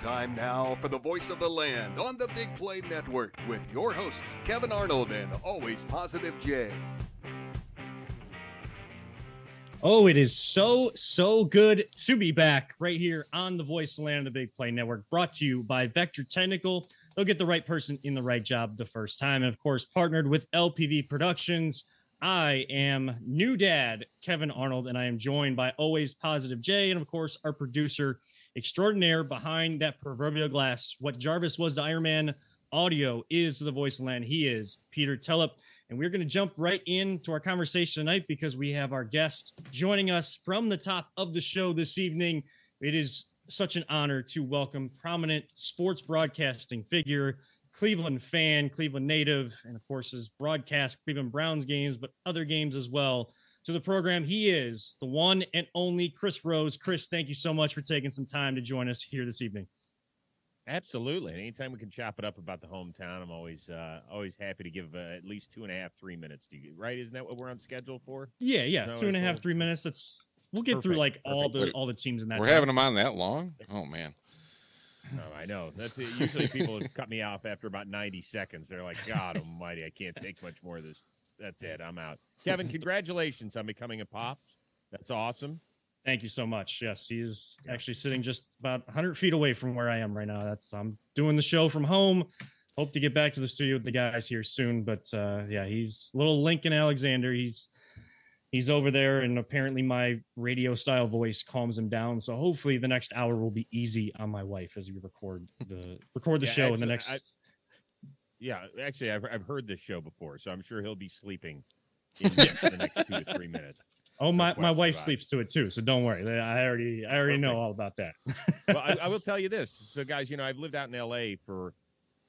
Time now for the voice of the land on the Big Play Network with your hosts, Kevin Arnold and Always Positive Jay. Oh, it is so, so good to be back right here on the Voice of the Land of the Big Play Network, brought to you by Vector Technical. They'll get the right person in the right job the first time. And of course, partnered with LPV Productions. I am new dad, Kevin Arnold, and I am joined by Always Positive Jay, and of course, our producer extraordinaire behind that proverbial glass. What Jarvis was to Iron Man audio is the voice of land. He is Peter Tellep. And we're going to jump right into our conversation tonight because we have our guest joining us from the top of the show this evening. It is such an honor to welcome prominent sports broadcasting figure, Cleveland fan, Cleveland native, and of course, has broadcast Cleveland Browns games, but other games as well to the program. He is the one and only Chris Rose. Chris, thank you so much for taking some time to join us here this evening. Absolutely. Anytime we can chop it up about the hometown, I'm always uh, always happy to give uh, at least two and a half, three minutes to you. Right? Isn't that what we're on schedule for? Yeah, yeah, two and a half, three minutes. That's we'll get Perfect. through like all Perfect. the Wait, all the teams in that. We're time. having them on that long? Oh man. Oh, I know. That's it. usually people cut me off after about 90 seconds. They're like, God Almighty, I can't take much more of this. That's it. I'm out. Kevin, congratulations on becoming a pop. That's awesome. Thank you so much. Yes, he's actually sitting just about 100 feet away from where I am right now. That's I'm doing the show from home. Hope to get back to the studio with the guys here soon. But uh, yeah, he's little Lincoln Alexander. He's he's over there, and apparently my radio style voice calms him down. So hopefully the next hour will be easy on my wife as we record the record the yeah, show actually, in the next. I, yeah, actually, I've I've heard this show before, so I'm sure he'll be sleeping in the next two to three minutes. Oh, my, my wife sleeps to it too, so don't worry. I already I already know all about that. well, I, I, will tell you this. So, guys, you know, I've lived out in LA for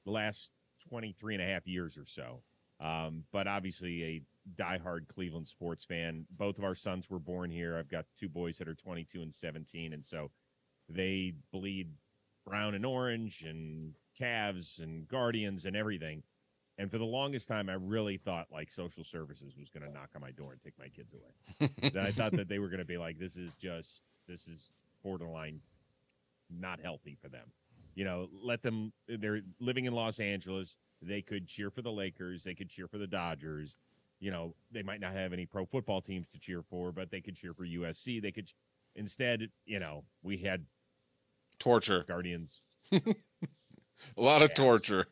the last 23 and a half years or so. Um, but obviously a diehard Cleveland sports fan. Both of our sons were born here. I've got two boys that are 22 and 17, and so they bleed brown and orange and Cavs and Guardians and everything. And for the longest time, I really thought like social services was going to knock on my door and take my kids away. I thought that they were going to be like, this is just, this is borderline not healthy for them. You know, let them, they're living in Los Angeles. They could cheer for the Lakers. They could cheer for the Dodgers. You know, they might not have any pro football teams to cheer for, but they could cheer for USC. They could, instead, you know, we had torture, Guardians. a lot of torture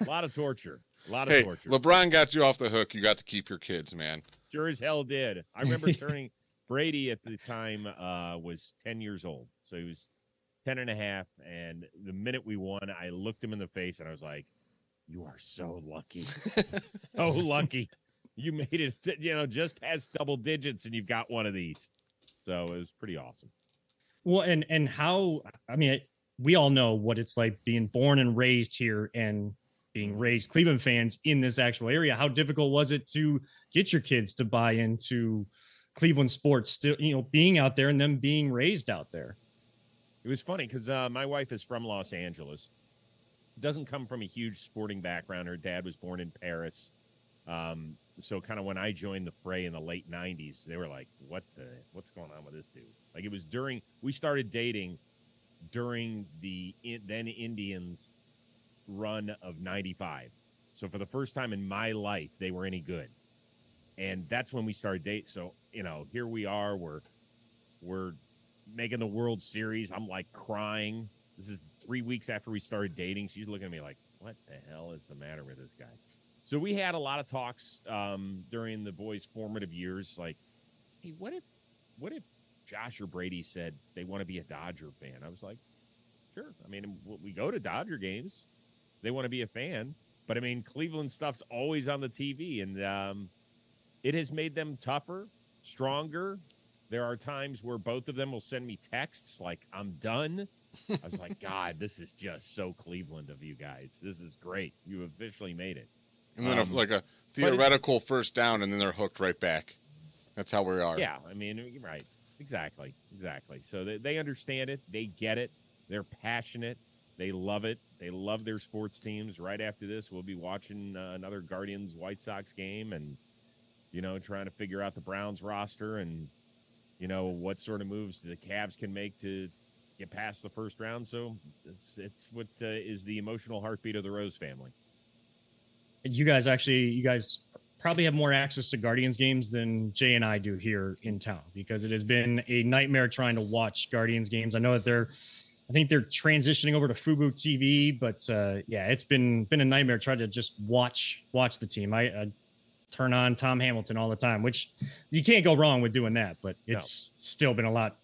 a lot of torture. A lot of hey, torture. LeBron got you off the hook. You got to keep your kids, man. Sure as hell did. I remember turning Brady at the time uh, was 10 years old. So he was 10 and a half. And the minute we won, I looked him in the face and I was like, You are so lucky. so lucky. You made it, you know, just past double digits and you've got one of these. So it was pretty awesome. Well, and and how I mean, we all know what it's like being born and raised here and being raised Cleveland fans in this actual area. How difficult was it to get your kids to buy into Cleveland sports, still, you know, being out there and them being raised out there? It was funny because uh, my wife is from Los Angeles. Doesn't come from a huge sporting background. Her dad was born in Paris. Um, so kind of when I joined the fray in the late '90s, they were like, "What the? What's going on with this dude?" Like it was during we started dating during the then Indians run of 95. So for the first time in my life, they were any good. And that's when we started date. So, you know, here we are. We're, we're making the World Series. I'm like crying. This is three weeks after we started dating. She's looking at me like, what the hell is the matter with this guy? So we had a lot of talks um, during the boys' formative years. Like, hey, what if, what if Josh or Brady said they want to be a Dodger fan. I was like, sure. I mean, we go to Dodger games. They want to be a fan. But I mean, Cleveland stuff's always on the TV, and um, it has made them tougher, stronger. There are times where both of them will send me texts like, I'm done. I was like, God, this is just so Cleveland of you guys. This is great. You officially made it. And then um, a, like a theoretical first down, and then they're hooked right back. That's how we are. Yeah, I mean, right. Exactly. Exactly. So they, they understand it. They get it. They're passionate. They love it. They love their sports teams. Right after this, we'll be watching uh, another Guardians White Sox game and, you know, trying to figure out the Browns roster and, you know, what sort of moves the Cavs can make to get past the first round. So it's it's what uh, is the emotional heartbeat of the Rose family. And you guys actually, you guys probably have more access to Guardians games than Jay and I do here in town because it has been a nightmare trying to watch Guardians games. I know that they're, I think they're transitioning over to Fubo TV, but uh, yeah, it's been been a nightmare trying to just watch watch the team. I, I turn on Tom Hamilton all the time, which you can't go wrong with doing that. But it's no. still been a lot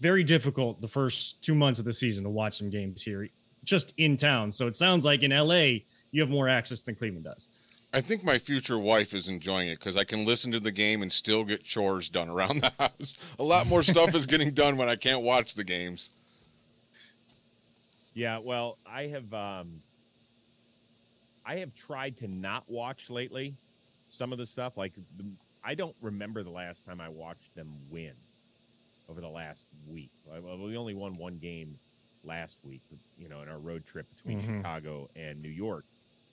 very difficult the first two months of the season to watch some games here just in town. So it sounds like in LA you have more access than Cleveland does. I think my future wife is enjoying it because I can listen to the game and still get chores done around the house. A lot more stuff is getting done when I can't watch the games. Yeah, well, I have um, I have tried to not watch lately some of the stuff. Like the, I don't remember the last time I watched them win over the last week. We only won one game last week, you know, in our road trip between mm-hmm. Chicago and New York.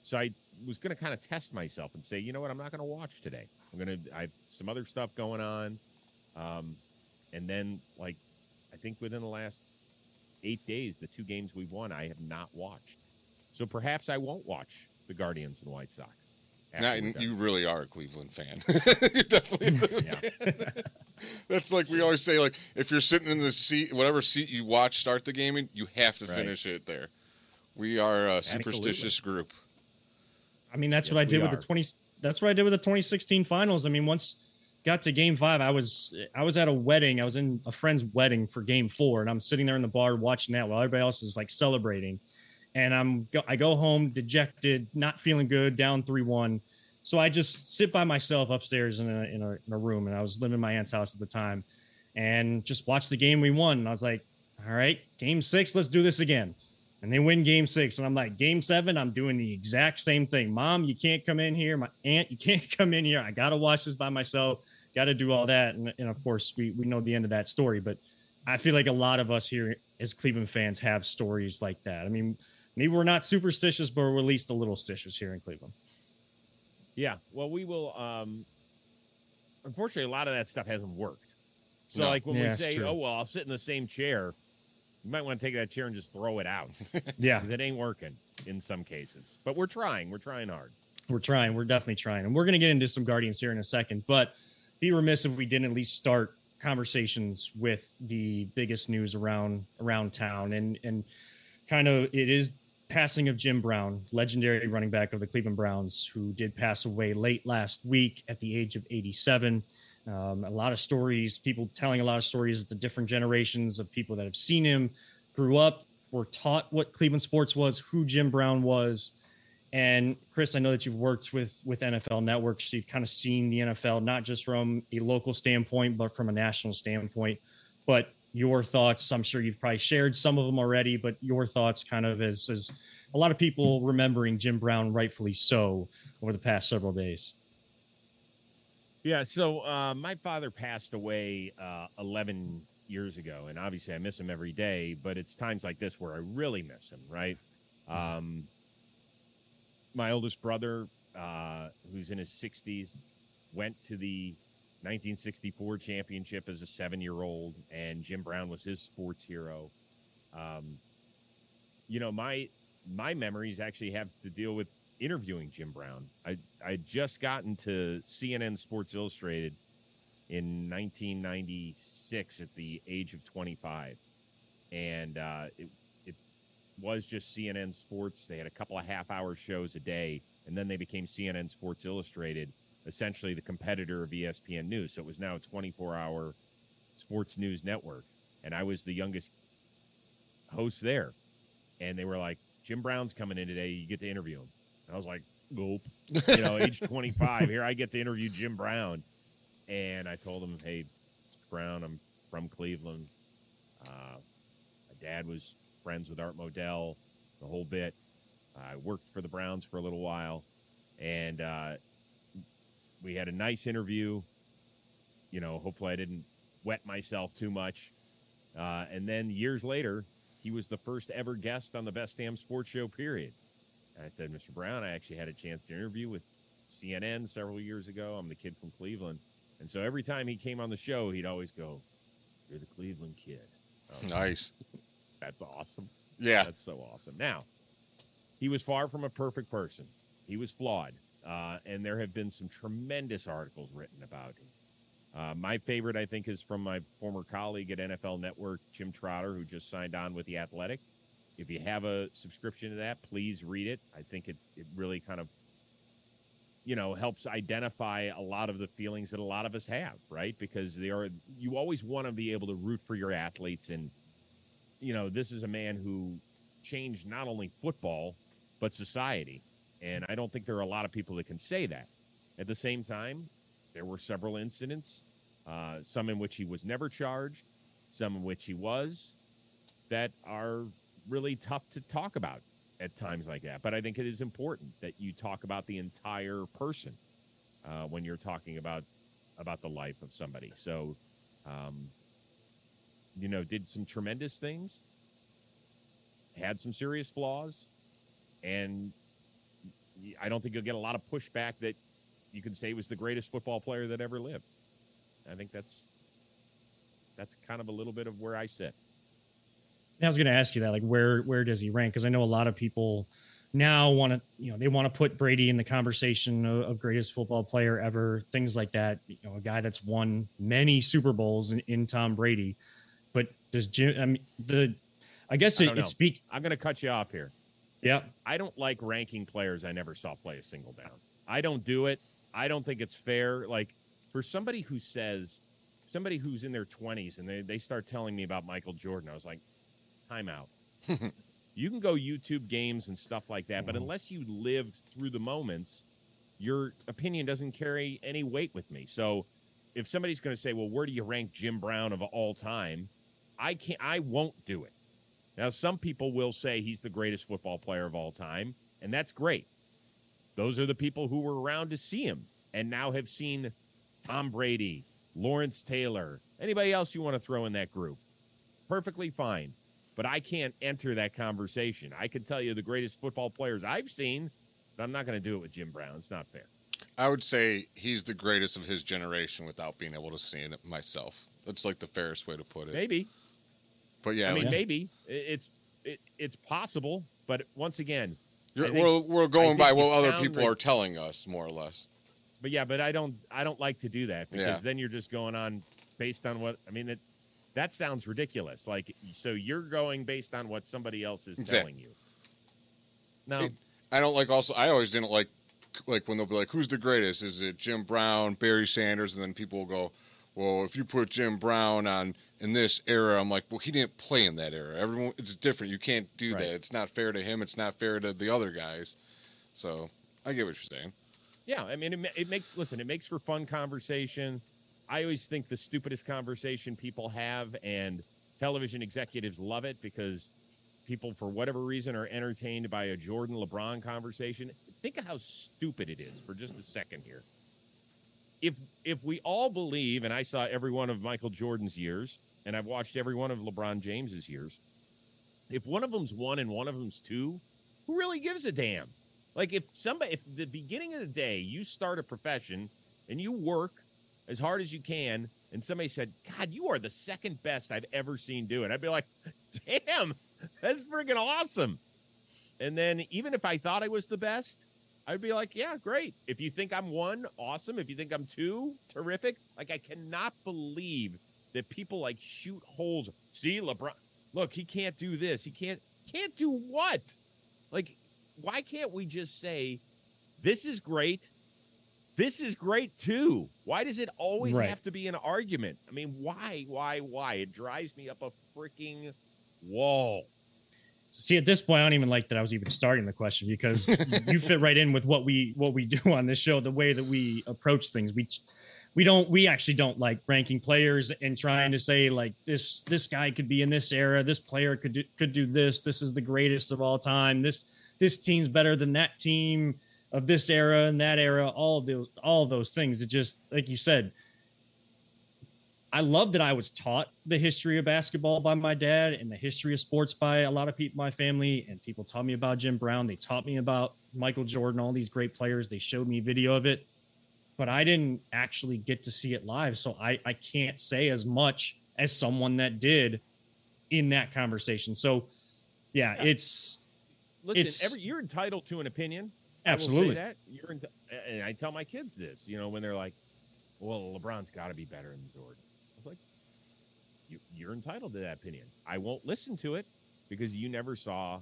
So I was going to kind of test myself and say, you know what, I'm not going to watch today. I'm going to, I have some other stuff going on. Um, and then, like, I think within the last eight days, the two games we've won, I have not watched. So perhaps I won't watch the Guardians and White Sox. Now, you really are a Cleveland fan. you're definitely. That's like we always say. Like if you're sitting in the seat, whatever seat you watch start the game in, you have to right. finish it there. We are a superstitious group. I mean, that's yes, what I did with are. the twenty. That's what I did with the 2016 finals. I mean, once got to game five, I was I was at a wedding. I was in a friend's wedding for game four, and I'm sitting there in the bar watching that while everybody else is like celebrating and I'm I go home dejected, not feeling good, down three one. So I just sit by myself upstairs in a, in a, in a room, and I was living in my aunt's house at the time, and just watch the game we won. And I was like, all right, game six, let's do this again. And they win game six, and I'm like, game seven, I'm doing the exact same thing. Mom, you can't come in here. My aunt, you can't come in here. I gotta watch this by myself. Got to do all that, and, and of course, we we know the end of that story. But I feel like a lot of us here as Cleveland fans have stories like that. I mean maybe we're not superstitious, but we're at least a little stitious here in Cleveland. Yeah. Well, we will. Um, unfortunately, a lot of that stuff hasn't worked. So, no. like when yeah, we say, "Oh well, I'll sit in the same chair," you might want to take that chair and just throw it out. yeah, because it ain't working in some cases. But we're trying. We're trying hard. We're trying. We're definitely trying, and we're going to get into some Guardians here in a second. But be remiss if we didn't at least start conversations with the biggest news around around town and and kind of it is passing of Jim Brown, legendary running back of the Cleveland Browns, who did pass away late last week at the age of 87. Um, a lot of stories, people telling a lot of stories, the different generations of people that have seen him, grew up, were taught what Cleveland sports was, who Jim Brown was. And Chris, I know that you've worked with with NFL Network, so you've kind of seen the NFL not just from a local standpoint, but from a national standpoint. But your thoughts. I'm sure you've probably shared some of them already, but your thoughts kind of as, as a lot of people remembering Jim Brown, rightfully so, over the past several days. Yeah, so uh, my father passed away uh, 11 years ago, and obviously I miss him every day, but it's times like this where I really miss him, right? Um, my oldest brother, uh, who's in his 60s, went to the 1964 championship as a seven year old, and Jim Brown was his sports hero. Um, you know, my my memories actually have to deal with interviewing Jim Brown. I I just gotten to CNN Sports Illustrated in 1996 at the age of 25, and uh, it it was just CNN Sports. They had a couple of half hour shows a day, and then they became CNN Sports Illustrated essentially the competitor of ESPN News. So it was now a 24 hour sports news network. And I was the youngest host there. And they were like, Jim Brown's coming in today. You get to interview him. I was like, nope. You know, age 25, here I get to interview Jim Brown. And I told him, hey, Brown, I'm from Cleveland. Uh, my dad was friends with Art Modell, the whole bit. I worked for the Browns for a little while. And uh, we had a nice interview. You know, hopefully I didn't wet myself too much. Uh, and then years later, he was the first ever guest on the Best Damn Sports Show, period. I said, Mr. Brown, I actually had a chance to interview with CNN several years ago. I'm the kid from Cleveland. And so every time he came on the show, he'd always go, You're the Cleveland kid. nice. That's awesome. Yeah. That's so awesome. Now, he was far from a perfect person. He was flawed. Uh, and there have been some tremendous articles written about him. Uh, my favorite, I think, is from my former colleague at NFL Network, Jim Trotter, who just signed on with The Athletic. If you have a subscription to that, please read it. I think it, it really kind of, you know, helps identify a lot of the feelings that a lot of us have, right? Because they are, you always want to be able to root for your athletes. And, you know, this is a man who changed not only football, but society. And I don't think there are a lot of people that can say that. At the same time, there were several incidents, uh, some in which he was never charged, some in which he was, that are really tough to talk about at times like that. But I think it is important that you talk about the entire person uh, when you're talking about about the life of somebody. So, um, you know, did some tremendous things, had some serious flaws, and I don't think you'll get a lot of pushback that you can say was the greatest football player that ever lived. I think that's that's kind of a little bit of where I sit. I was going to ask you that, like, where where does he rank? Because I know a lot of people now want to, you know, they want to put Brady in the conversation of, of, greatest football player ever, things like that. You know, a guy that's won many Super Bowls in, in Tom Brady. But does Jim? I mean, the I guess it, I it speak. I'm going to cut you off here. Yeah, I don't like ranking players I never saw play a single down. I don't do it. I don't think it's fair. Like for somebody who says, somebody who's in their 20s and they, they start telling me about Michael Jordan, I was like, time out. you can go YouTube games and stuff like that, but mm-hmm. unless you lived through the moments, your opinion doesn't carry any weight with me. So if somebody's going to say, well, where do you rank Jim Brown of all time? I can't, I won't do it. Now, some people will say he's the greatest football player of all time, and that's great. Those are the people who were around to see him and now have seen Tom Brady, Lawrence Taylor, anybody else you want to throw in that group. Perfectly fine. But I can't enter that conversation. I can tell you the greatest football players I've seen, but I'm not going to do it with Jim Brown. It's not fair. I would say he's the greatest of his generation without being able to see it myself. That's like the fairest way to put it. Maybe. But yeah, I mean, yeah. maybe it's it, it's possible. But once again, we're we're going by what other people like, are telling us, more or less. But yeah, but I don't I don't like to do that because yeah. then you're just going on based on what I mean. It, that sounds ridiculous. Like so, you're going based on what somebody else is exactly. telling you. No, I don't like. Also, I always didn't like like when they'll be like, "Who's the greatest?" Is it Jim Brown, Barry Sanders, and then people will go, "Well, if you put Jim Brown on in this era, I'm like, well, he didn't play in that era. Everyone, it's different. You can't do right. that. It's not fair to him. It's not fair to the other guys. So I get what you're saying. Yeah, I mean, it, it makes listen. It makes for fun conversation. I always think the stupidest conversation people have, and television executives love it because people, for whatever reason, are entertained by a Jordan LeBron conversation. Think of how stupid it is for just a second here. If if we all believe, and I saw every one of Michael Jordan's years, and I've watched every one of LeBron James's years. If one of them's one and one of them's two, who really gives a damn? Like if somebody, if the beginning of the day you start a profession and you work as hard as you can, and somebody said, "God, you are the second best I've ever seen do it," I'd be like, "Damn, that's freaking awesome." And then even if I thought I was the best, I'd be like, "Yeah, great." If you think I'm one, awesome. If you think I'm two, terrific. Like I cannot believe that people like shoot holes. See, LeBron, look, he can't do this. He can't can't do what? Like, why can't we just say, this is great? This is great too. Why does it always right. have to be an argument? I mean, why, why, why? It drives me up a freaking wall. See, at this point, I don't even like that I was even starting the question because you fit right in with what we what we do on this show, the way that we approach things. We we don't we actually don't like ranking players and trying to say like this this guy could be in this era this player could do, could do this this is the greatest of all time this this team's better than that team of this era and that era all of those all of those things it just like you said I love that I was taught the history of basketball by my dad and the history of sports by a lot of people in my family. And people taught me about Jim Brown. They taught me about Michael Jordan, all these great players. They showed me video of it but I didn't actually get to see it live. So I, I can't say as much as someone that did in that conversation. So, yeah, yeah. it's listen. It's, every, you're entitled to an opinion. Absolutely. that you're, and I tell my kids this. You know, when they're like, "Well, LeBron's got to be better than Jordan," I was like, you, "You're entitled to that opinion. I won't listen to it because you never saw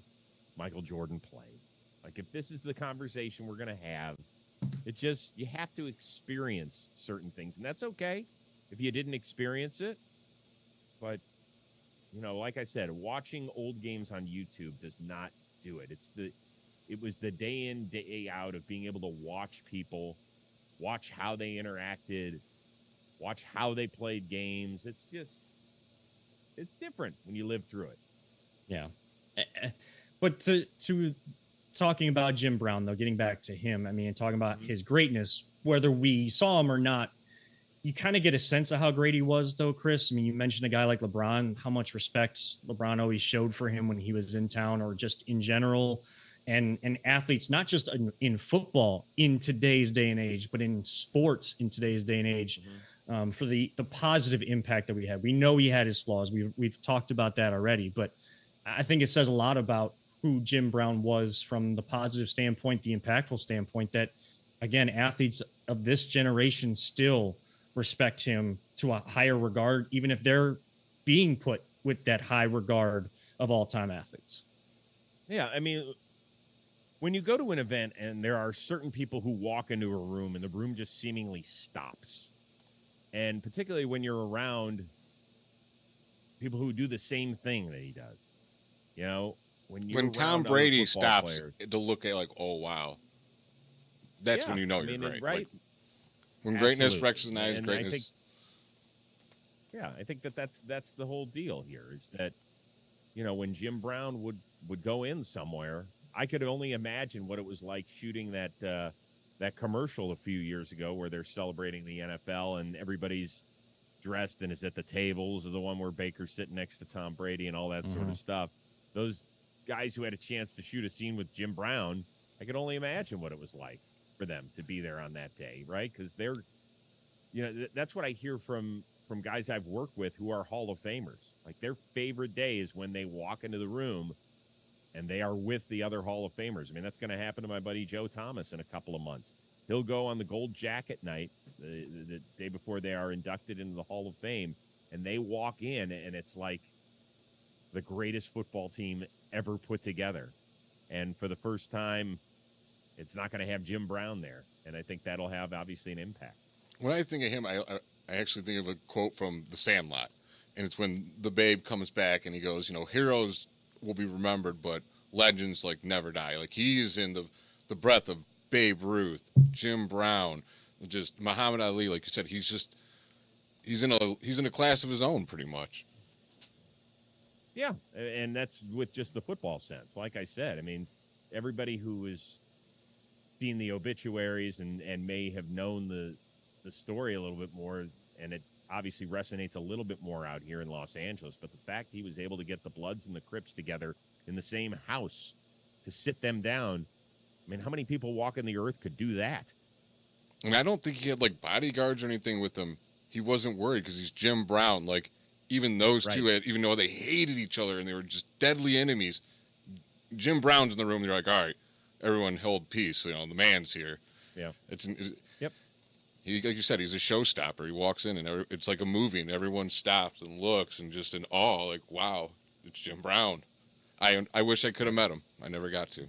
Michael Jordan play. Like, if this is the conversation we're going to have." It just you have to experience certain things, and that's okay if you didn't experience it. But you know, like I said, watching old games on YouTube does not do it. It's the it was the day in day out of being able to watch people, watch how they interacted, watch how they played games. It's just it's different when you live through it. Yeah. Eh, eh, but to to talking about Jim Brown, though, getting back to him, I mean, talking about mm-hmm. his greatness, whether we saw him or not, you kind of get a sense of how great he was, though, Chris. I mean, you mentioned a guy like LeBron, how much respect LeBron always showed for him when he was in town or just in general. And, and athletes, not just in, in football in today's day and age, but in sports in today's day and age, mm-hmm. um, for the the positive impact that we had. We know he had his flaws. We've we've talked about that already, but I think it says a lot about who Jim Brown was from the positive standpoint, the impactful standpoint that again, athletes of this generation still respect him to a higher regard, even if they're being put with that high regard of all time athletes. Yeah. I mean, when you go to an event and there are certain people who walk into a room and the room just seemingly stops, and particularly when you're around people who do the same thing that he does, you know, when you when Tom Brady stops players. to look at like, oh wow, that's yeah, when you know I you're great. Right? Like, when Absolutely. greatness recognizes and greatness. I think, yeah, I think that that's that's the whole deal here is that you know when Jim Brown would would go in somewhere, I could only imagine what it was like shooting that uh, that commercial a few years ago where they're celebrating the NFL and everybody's dressed and is at the tables, or the one where Baker's sitting next to Tom Brady and all that mm-hmm. sort of mm-hmm. stuff. Those guys who had a chance to shoot a scene with Jim Brown, I could only imagine what it was like for them to be there on that day, right? Because they're, you know, th- that's what I hear from from guys I've worked with who are Hall of Famers. Like their favorite day is when they walk into the room and they are with the other Hall of Famers. I mean, that's going to happen to my buddy Joe Thomas in a couple of months. He'll go on the gold jacket night the, the day before they are inducted into the Hall of Fame, and they walk in, and it's like the greatest football team ever put together. And for the first time, it's not going to have Jim Brown there. And I think that'll have obviously an impact. When I think of him, I, I actually think of a quote from The Sandlot. And it's when the babe comes back and he goes, you know, heroes will be remembered, but legends like never die. Like he's in the, the breath of Babe Ruth, Jim Brown, just Muhammad Ali. Like you said, he's just he's in a he's in a class of his own, pretty much. Yeah, and that's with just the football sense. Like I said, I mean, everybody who has seen the obituaries and and may have known the the story a little bit more, and it obviously resonates a little bit more out here in Los Angeles. But the fact he was able to get the Bloods and the Crips together in the same house to sit them down, I mean, how many people walking the earth could do that? And I don't think he had like bodyguards or anything with him. He wasn't worried because he's Jim Brown. Like even those right. two, had, even though they hated each other and they were just deadly enemies, Jim Brown's in the room. They're like, all right, everyone hold peace. You know, the man's here. Yeah. It's, it's. He, like you said, he's a showstopper. He walks in and every, it's like a movie, and everyone stops and looks and just in awe, like, wow, it's Jim Brown. I I wish I could have met him. I never got to.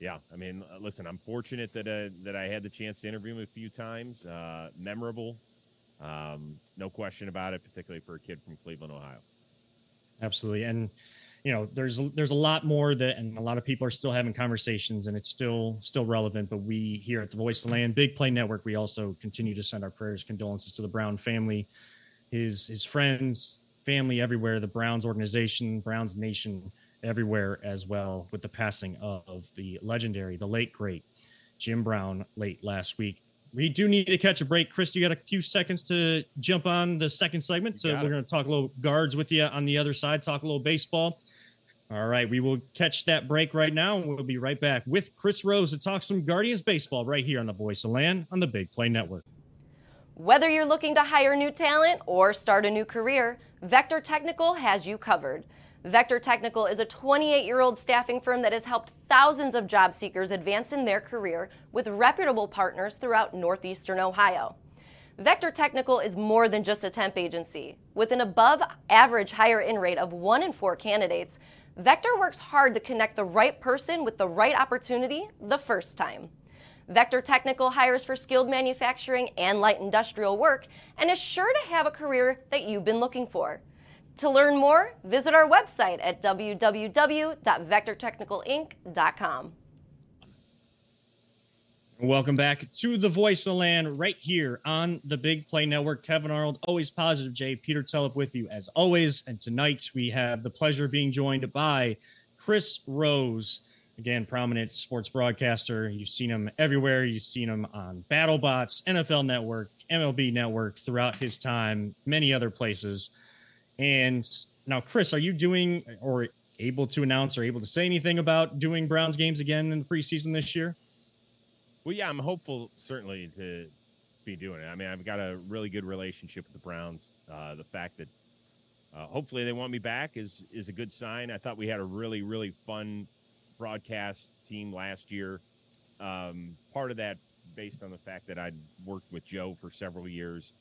Yeah, I mean, uh, listen, I'm fortunate that uh, that I had the chance to interview him a few times. Uh, memorable, um, no question about it, particularly for a kid from Cleveland, Ohio. Absolutely, and you know, there's there's a lot more that, and a lot of people are still having conversations, and it's still still relevant. But we here at the Voice of Land, Big Play Network, we also continue to send our prayers, condolences to the Brown family, his his friends, family everywhere, the Browns organization, Browns Nation everywhere as well, with the passing of the legendary, the late great Jim Brown late last week we do need to catch a break. Chris, you got a few seconds to jump on the second segment. So we're going to talk a little guards with you on the other side, talk a little baseball. All right, we will catch that break right now, and we'll be right back with Chris Rose to talk some Guardians baseball right here on the Voice of Land on the Big Play Network. Whether you're looking to hire new talent or start a new career, Vector Technical has you covered. Vector Technical is a 28 year old staffing firm that has helped thousands of job seekers advance in their career with reputable partners throughout northeastern Ohio. Vector Technical is more than just a temp agency. With an above average hire in rate of one in four candidates, Vector works hard to connect the right person with the right opportunity the first time. Vector Technical hires for skilled manufacturing and light industrial work and is sure to have a career that you've been looking for. To learn more, visit our website at www.vectortechnicalinc.com. Welcome back to the Voice of the Land right here on the Big Play Network. Kevin Arnold, always positive. Jay Peter Telup with you as always. And tonight we have the pleasure of being joined by Chris Rose, again, prominent sports broadcaster. You've seen him everywhere. You've seen him on BattleBots, NFL Network, MLB Network throughout his time, many other places. And now, Chris, are you doing or able to announce or able to say anything about doing Browns games again in the preseason this year? Well, yeah, I'm hopeful certainly to be doing it. I mean, I've got a really good relationship with the Browns. Uh, the fact that uh, hopefully they want me back is is a good sign. I thought we had a really really fun broadcast team last year. Um, part of that based on the fact that I'd worked with Joe for several years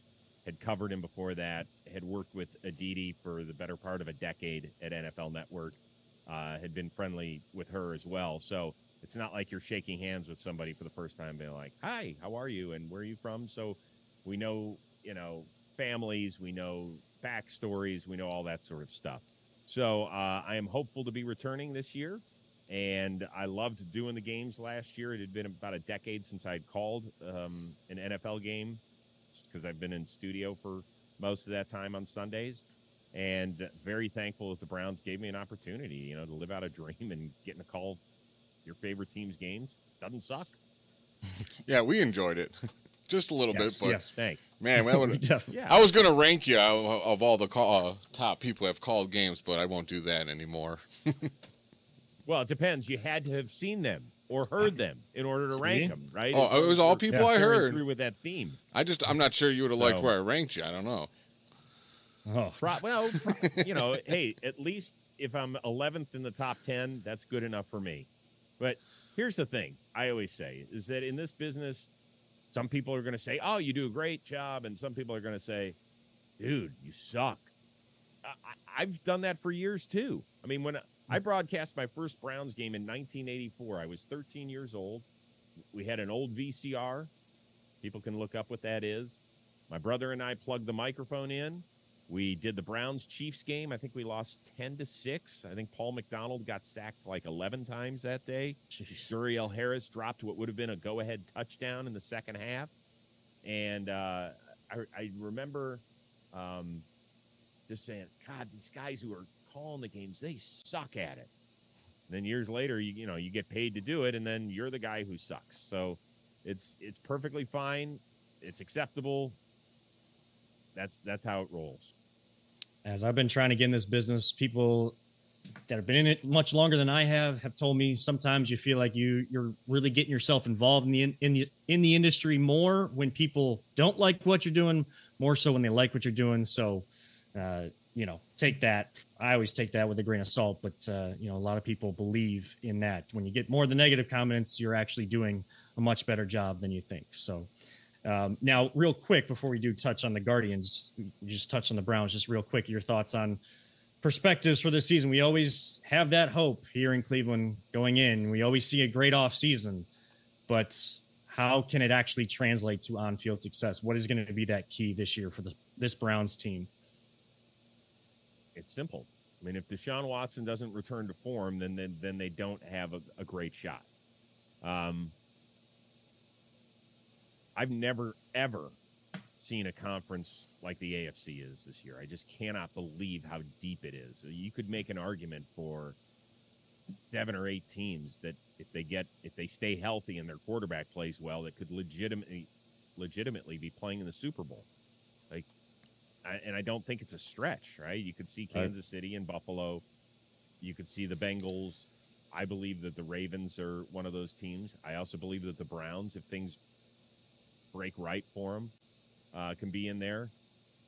had covered him before that, had worked with Aditi for the better part of a decade at NFL Network, uh, had been friendly with her as well. So it's not like you're shaking hands with somebody for the first time, being like, "Hi, how are you?" and "Where are you from?" So we know, you know, families, we know backstories, we know all that sort of stuff. So uh, I am hopeful to be returning this year, and I loved doing the games last year. It had been about a decade since I'd called um, an NFL game because I've been in studio for most of that time on Sundays. And very thankful that the Browns gave me an opportunity, you know, to live out a dream and getting to call your favorite team's games. Doesn't suck. Yeah, we enjoyed it. Just a little Yes, bit, but yes. Thanks. man, that would Definitely. Yeah. I was going to rank you of, of all the call, uh, top people who have called games, but I won't do that anymore. Well, it depends. You had to have seen them or heard them in order to See? rank them, right? Oh, As it was all as we're people I carrying heard. through with that theme. I just, I'm not sure you would have liked So- where I ranked you. I don't know. Oh, Pro- well, pro- you know, hey, at least if I'm 11th in the top 10, that's good enough for me. But here's the thing I always say is that in this business, some people are going to say, oh, you do a great job. And some people are going to say, dude, you suck. I- I- I've done that for years too. I mean, when I broadcast my first Browns game in 1984, I was 13 years old. We had an old VCR. People can look up what that is. My brother and I plugged the microphone in. We did the Browns Chiefs game. I think we lost 10 to 6. I think Paul McDonald got sacked like 11 times that day. jeez. Duriel Harris dropped what would have been a go ahead touchdown in the second half. And uh, I, I remember um, saying, God, these guys who are calling the games, they suck at it. And then years later, you, you know, you get paid to do it, and then you're the guy who sucks. So it's it's perfectly fine. It's acceptable. That's that's how it rolls. As I've been trying to get in this business, people that have been in it much longer than I have have told me sometimes you feel like you you're really getting yourself involved in the in, in the in the industry more when people don't like what you're doing, more so when they like what you're doing. So, uh, you know, take that. I always take that with a grain of salt, but uh, you know, a lot of people believe in that. When you get more of the negative comments, you're actually doing a much better job than you think. So. Um, now, real quick, before we do touch on the Guardians, just touch on the Browns. Just real quick, your thoughts on perspectives for this season. We always have that hope here in Cleveland going in. We always see a great off season, but how can it actually translate to on-field success? What is going to be that key this year for the, this Browns team? It's simple. I mean, if Deshaun Watson doesn't return to form, then then, then they don't have a, a great shot. Um, I've never ever seen a conference like the AFC is this year. I just cannot believe how deep it is. You could make an argument for seven or eight teams that if they get if they stay healthy and their quarterback plays well, that could legitimately legitimately be playing in the Super Bowl. I, and I don't think it's a stretch, right? You could see. Kansas City and Buffalo. You could see the Bengals. I believe that the Ravens are one of those teams. I also believe that the Browns, if things break right for them, uh, can be in there.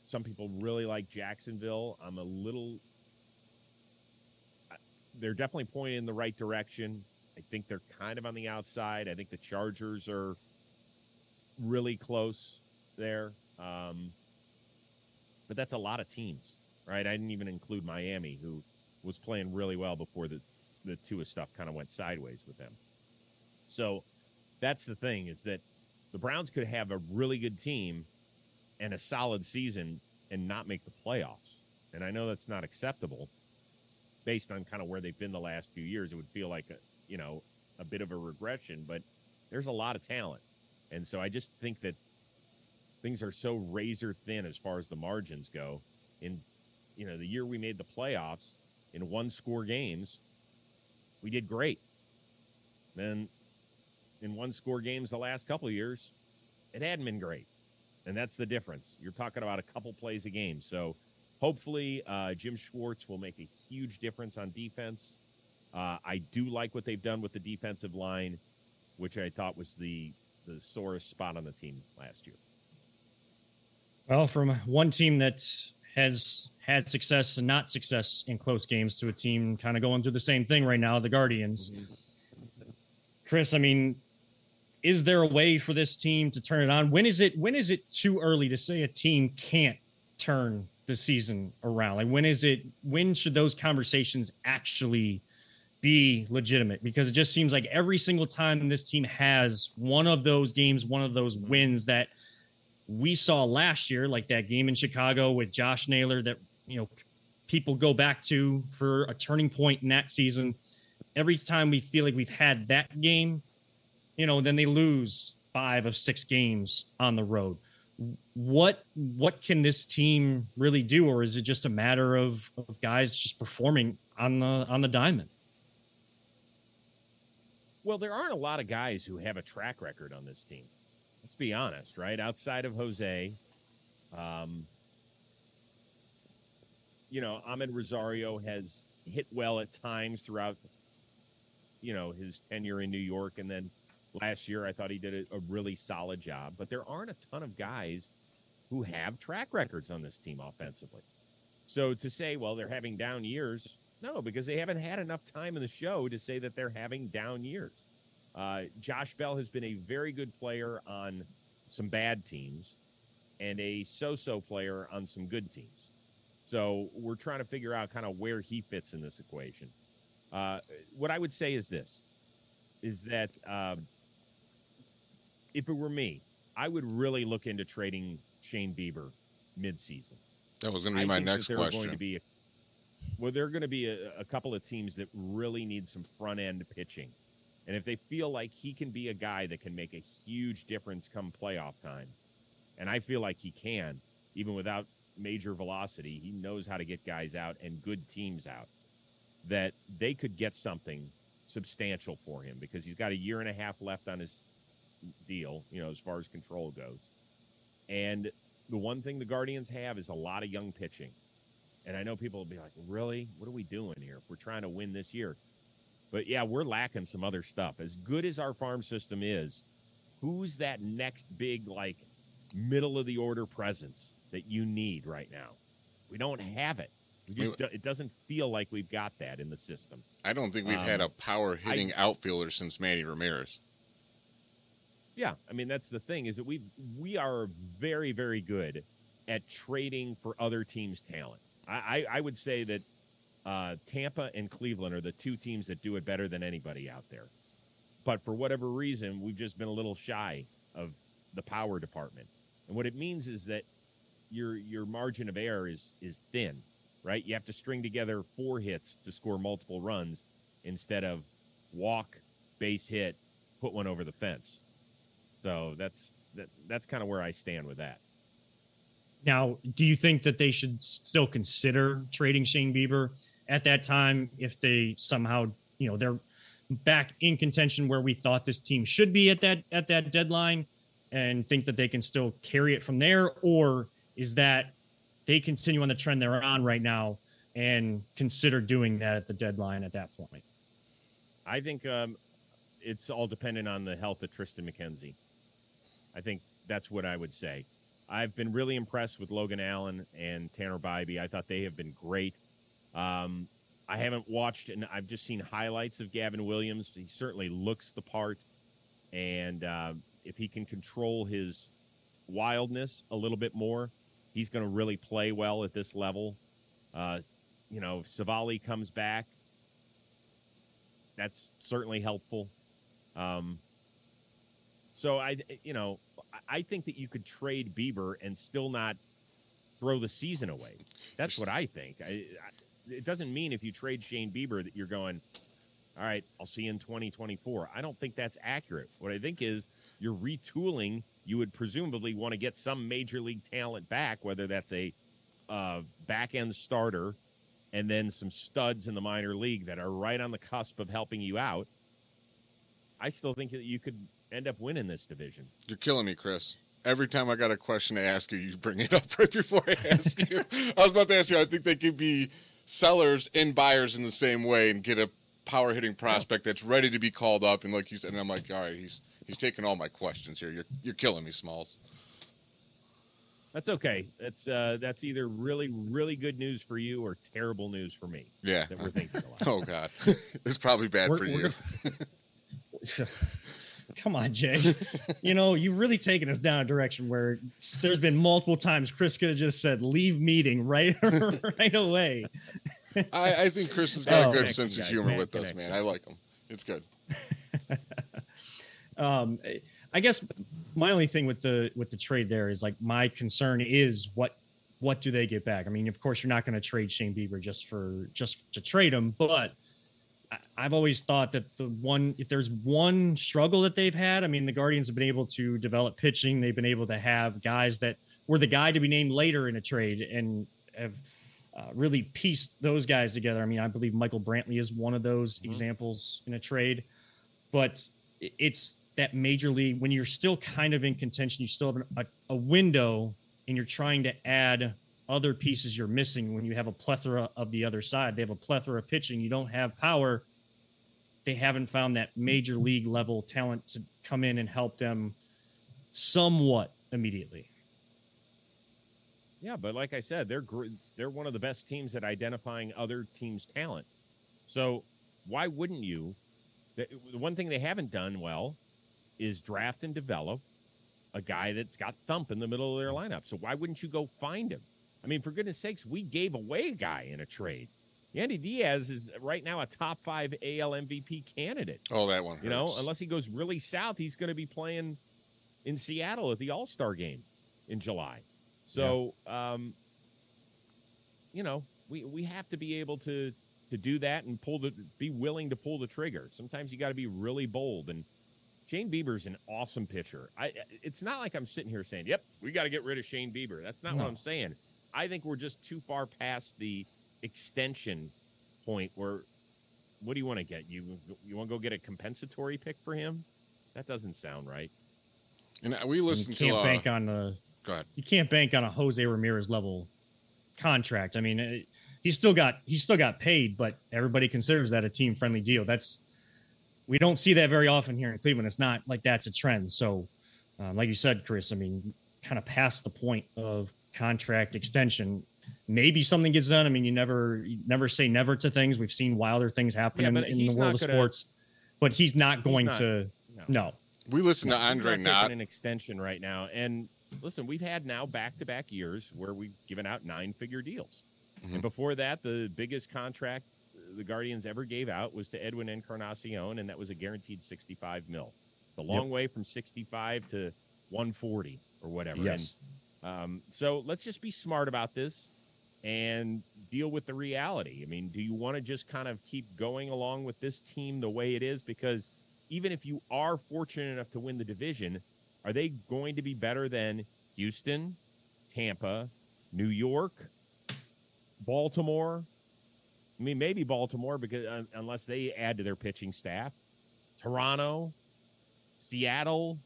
Some people really like Jacksonville. I'm a little. They're definitely pointing in the right direction. I think they're kind of on the outside. I think the Chargers are really close there. Um, but that's a lot of teams, right? I didn't even include Miami, who was playing really well before the the Tua stuff kind of went sideways with them. So that's the thing is that the Browns could have a really good team and a solid season and not make the playoffs. And I know that's not acceptable based on kind of where they've been the last few years. It would feel like a, you know, a bit of a regression, but there's a lot of talent. And so I just think that things are so razor thin as far as the margins go. In you know, the year we made the playoffs in one score games, we did great. Then in one score games the last couple years, it hadn't been great. And that's the difference. You're talking about a couple plays a game. So hopefully uh, Jim Schwartz will make a huge difference on defense. Uh, I do like what they've done with the defensive line, which I thought was the the sorest spot on the team last year. Well, from one team that has had success and not success in close games to a team kind of going through the same thing right now, the Guardians. Mm-hmm. Chris, I mean, is there a way for this team to turn it on? When is it when is it too early to say a team can't turn the season around? Like when is it when should those conversations actually be legitimate? Because it just seems like every single time this team has one of those games, one of those wins that we saw last year, like that game in Chicago with Josh Naylor that you know people go back to for a turning point in that season. Every time we feel like we've had that game, you know, then they lose five of six games on the road. What what can this team really do, or is it just a matter of, of guys just performing on the on the diamond? Well, there aren't a lot of guys who have a track record on this team. Let's be honest, right? Outside of Jose, um, you know, Amed Rosario has hit well at times throughout, you know, his tenure in New York. And then last year, I thought he did a, a really solid job. But there aren't a ton of guys who have track records on this team offensively. So to say, well, they're having down years, no, because they haven't had enough time in the show to say that they're having down years. Uh, Josh Bell has been a very good player on some bad teams and a so so player on some good teams. So we're trying to figure out kind of where he fits in this equation. Uh, what I would say is this: is that um, if it were me, I would really look into trading Shane Bieber midseason. That was going to be my next question. Going to be a, well, there are going to be a, a couple of teams that really need some front end pitching, and if they feel like he can be a guy that can make a huge difference come playoff time, and I feel like he can, even without major velocity. He knows how to get guys out and good teams out. That they could get something substantial for him because he's got a year and a half left on his deal, you know, as far as control goes. And the one thing the Guardians have is a lot of young pitching. And I know people will be like, really? What are we doing here if we're trying to win this year? But yeah, we're lacking some other stuff. As good as our farm system is, who's that next big, like, middle of the order presence that you need right now. We don't have it. Just, it doesn't feel like we've got that in the system. I don't think we've um, had a power hitting I, outfielder since Manny Ramirez. Yeah, I mean that's the thing is that we we are very very good at trading for other teams' talent. I I, I would say that uh, Tampa and Cleveland are the two teams that do it better than anybody out there. But for whatever reason, we've just been a little shy of the power department. And what it means is that your your margin of error is is thin, right? You have to string together four hits to score multiple runs instead of walk, base hit, put one over the fence. So that's that, that's kind of where I stand with that. Now, do you think that they should still consider trading Shane Bieber at that time if they somehow, you know, they're back in contention where we thought this team should be at that at that deadline and think that they can still carry it from there or is that they continue on the trend they're on right now and consider doing that at the deadline at that point? I think um, it's all dependent on the health of Triston McKenzie. I think that's what I would say. I've been really impressed with Logan Allen and Tanner Bibee. I thought they have been great. Um, I haven't watched and I've just seen highlights of Gavin Williams. He certainly looks the part, and uh, if he can control his wildness a little bit more, he's going to really play well at this level. Uh, you know, if Civale comes back. That's certainly helpful. Um, so I, you know, I think that you could trade Bieber and still not throw the season away. That's what I think. I, I, it doesn't mean if you trade Shane Bieber that you're going, all right, I'll see you in 2024. I don't think that's accurate. What I think is you're retooling. You would presumably want to get some major league talent back, whether that's a uh, back end starter and then some studs in the minor league that are right on the cusp of helping you out. I still think that you could end up winning this division. You're killing me, Chris. Every time I got a question to ask you, you bring it up right before I ask you. I was about to ask you. I think they could be sellers and buyers in the same way and get a power hitting prospect that's ready to be called up. And like you said, and I'm like, all right, he's he's taking all my questions here. You're you're killing me, Smalls. That's okay. That's uh, that's either really really good news for you or terrible news for me. Yeah, that we're thinking. a lot. oh God, it's probably bad we're, for you. Come on, Jay. you know, you've really taken us down a direction where there's been multiple times Chris could have just said, leave meeting right right away. I, I, think Chris has got oh, a good sense of humor with us, man. I like him. It's good. um, I guess my only thing with the with the trade there is like my concern is what what do they get back? I mean, of course, you're not going to trade Shane Bieber just for just to trade him, but I've always thought that the one, if there's one struggle that they've had, I mean, the Guardians have been able to develop pitching. They've been able to have guys that were the guy to be named later in a trade and have uh, really pieced those guys together. I mean, I believe Michael Brantley is one of those mm-hmm. examples in a trade, but it's that major league when you're still kind of in contention, you still have a, a window and you're trying to add other pieces you're missing when you have a plethora of the other side. They have a plethora of pitching. You don't have power. They haven't found that major league level talent to come in and help them somewhat immediately. Yeah, but like I said, they're they're one of the best teams at identifying other teams' talent. So why wouldn't you? The one thing they haven't done well is draft and develop a guy that's got thump in the middle of their lineup. So why wouldn't you go find him? I mean, for goodness sakes, we gave away a guy in a trade. Yandy Diaz is right now a top five AL MVP candidate. Oh, that one. Hurts. You know, unless he goes really south, he's going to be playing in Seattle at the All Star game in July. So, yeah. um, you know, we we have to be able to to do that and pull the be willing to pull the trigger. Sometimes you got to be really bold. And Shane Bieber's an awesome pitcher. I it's not like I'm sitting here saying, "Yep, we got to get rid of Shane Bieber." That's not no. what I'm saying. I think we're just too far past the extension point where what do you want to get? You you want to go get a compensatory pick for him? That doesn't sound right. And we listen you can't to uh, bank on the. Go ahead. You can't bank on a Jose Ramirez level contract. I mean, it, he's still got he's still got paid, but everybody considers that a team friendly deal. That's we don't see that very often here in Cleveland. It's not like that's a trend. So, um, like you said, Chris, I mean, kind of past the point of contract extension. Maybe something gets done. I mean, you never you never say never to things. We've seen wilder things happen yeah, in, in the world of gonna, sports, but he's not going he's not, to. No. no. We listen to Andre not an extension right now, and listen, we've had now back to back years where we've given out nine figure deals, mm-hmm. and before that, the biggest contract the Guardians ever gave out was to Edwin Encarnacion, and that was a guaranteed sixty five mil. It's a long yep. way from sixty five to one forty or whatever. Yes. And um, so let's just be smart about this and deal with the reality. I mean, do you want to just kind of keep going along with this team the way it is? Because even if you are fortunate enough to win the division, are they going to be better than Houston, Tampa, New York, Baltimore? I mean, maybe Baltimore because uh, unless they add to their pitching staff, Toronto, Seattle,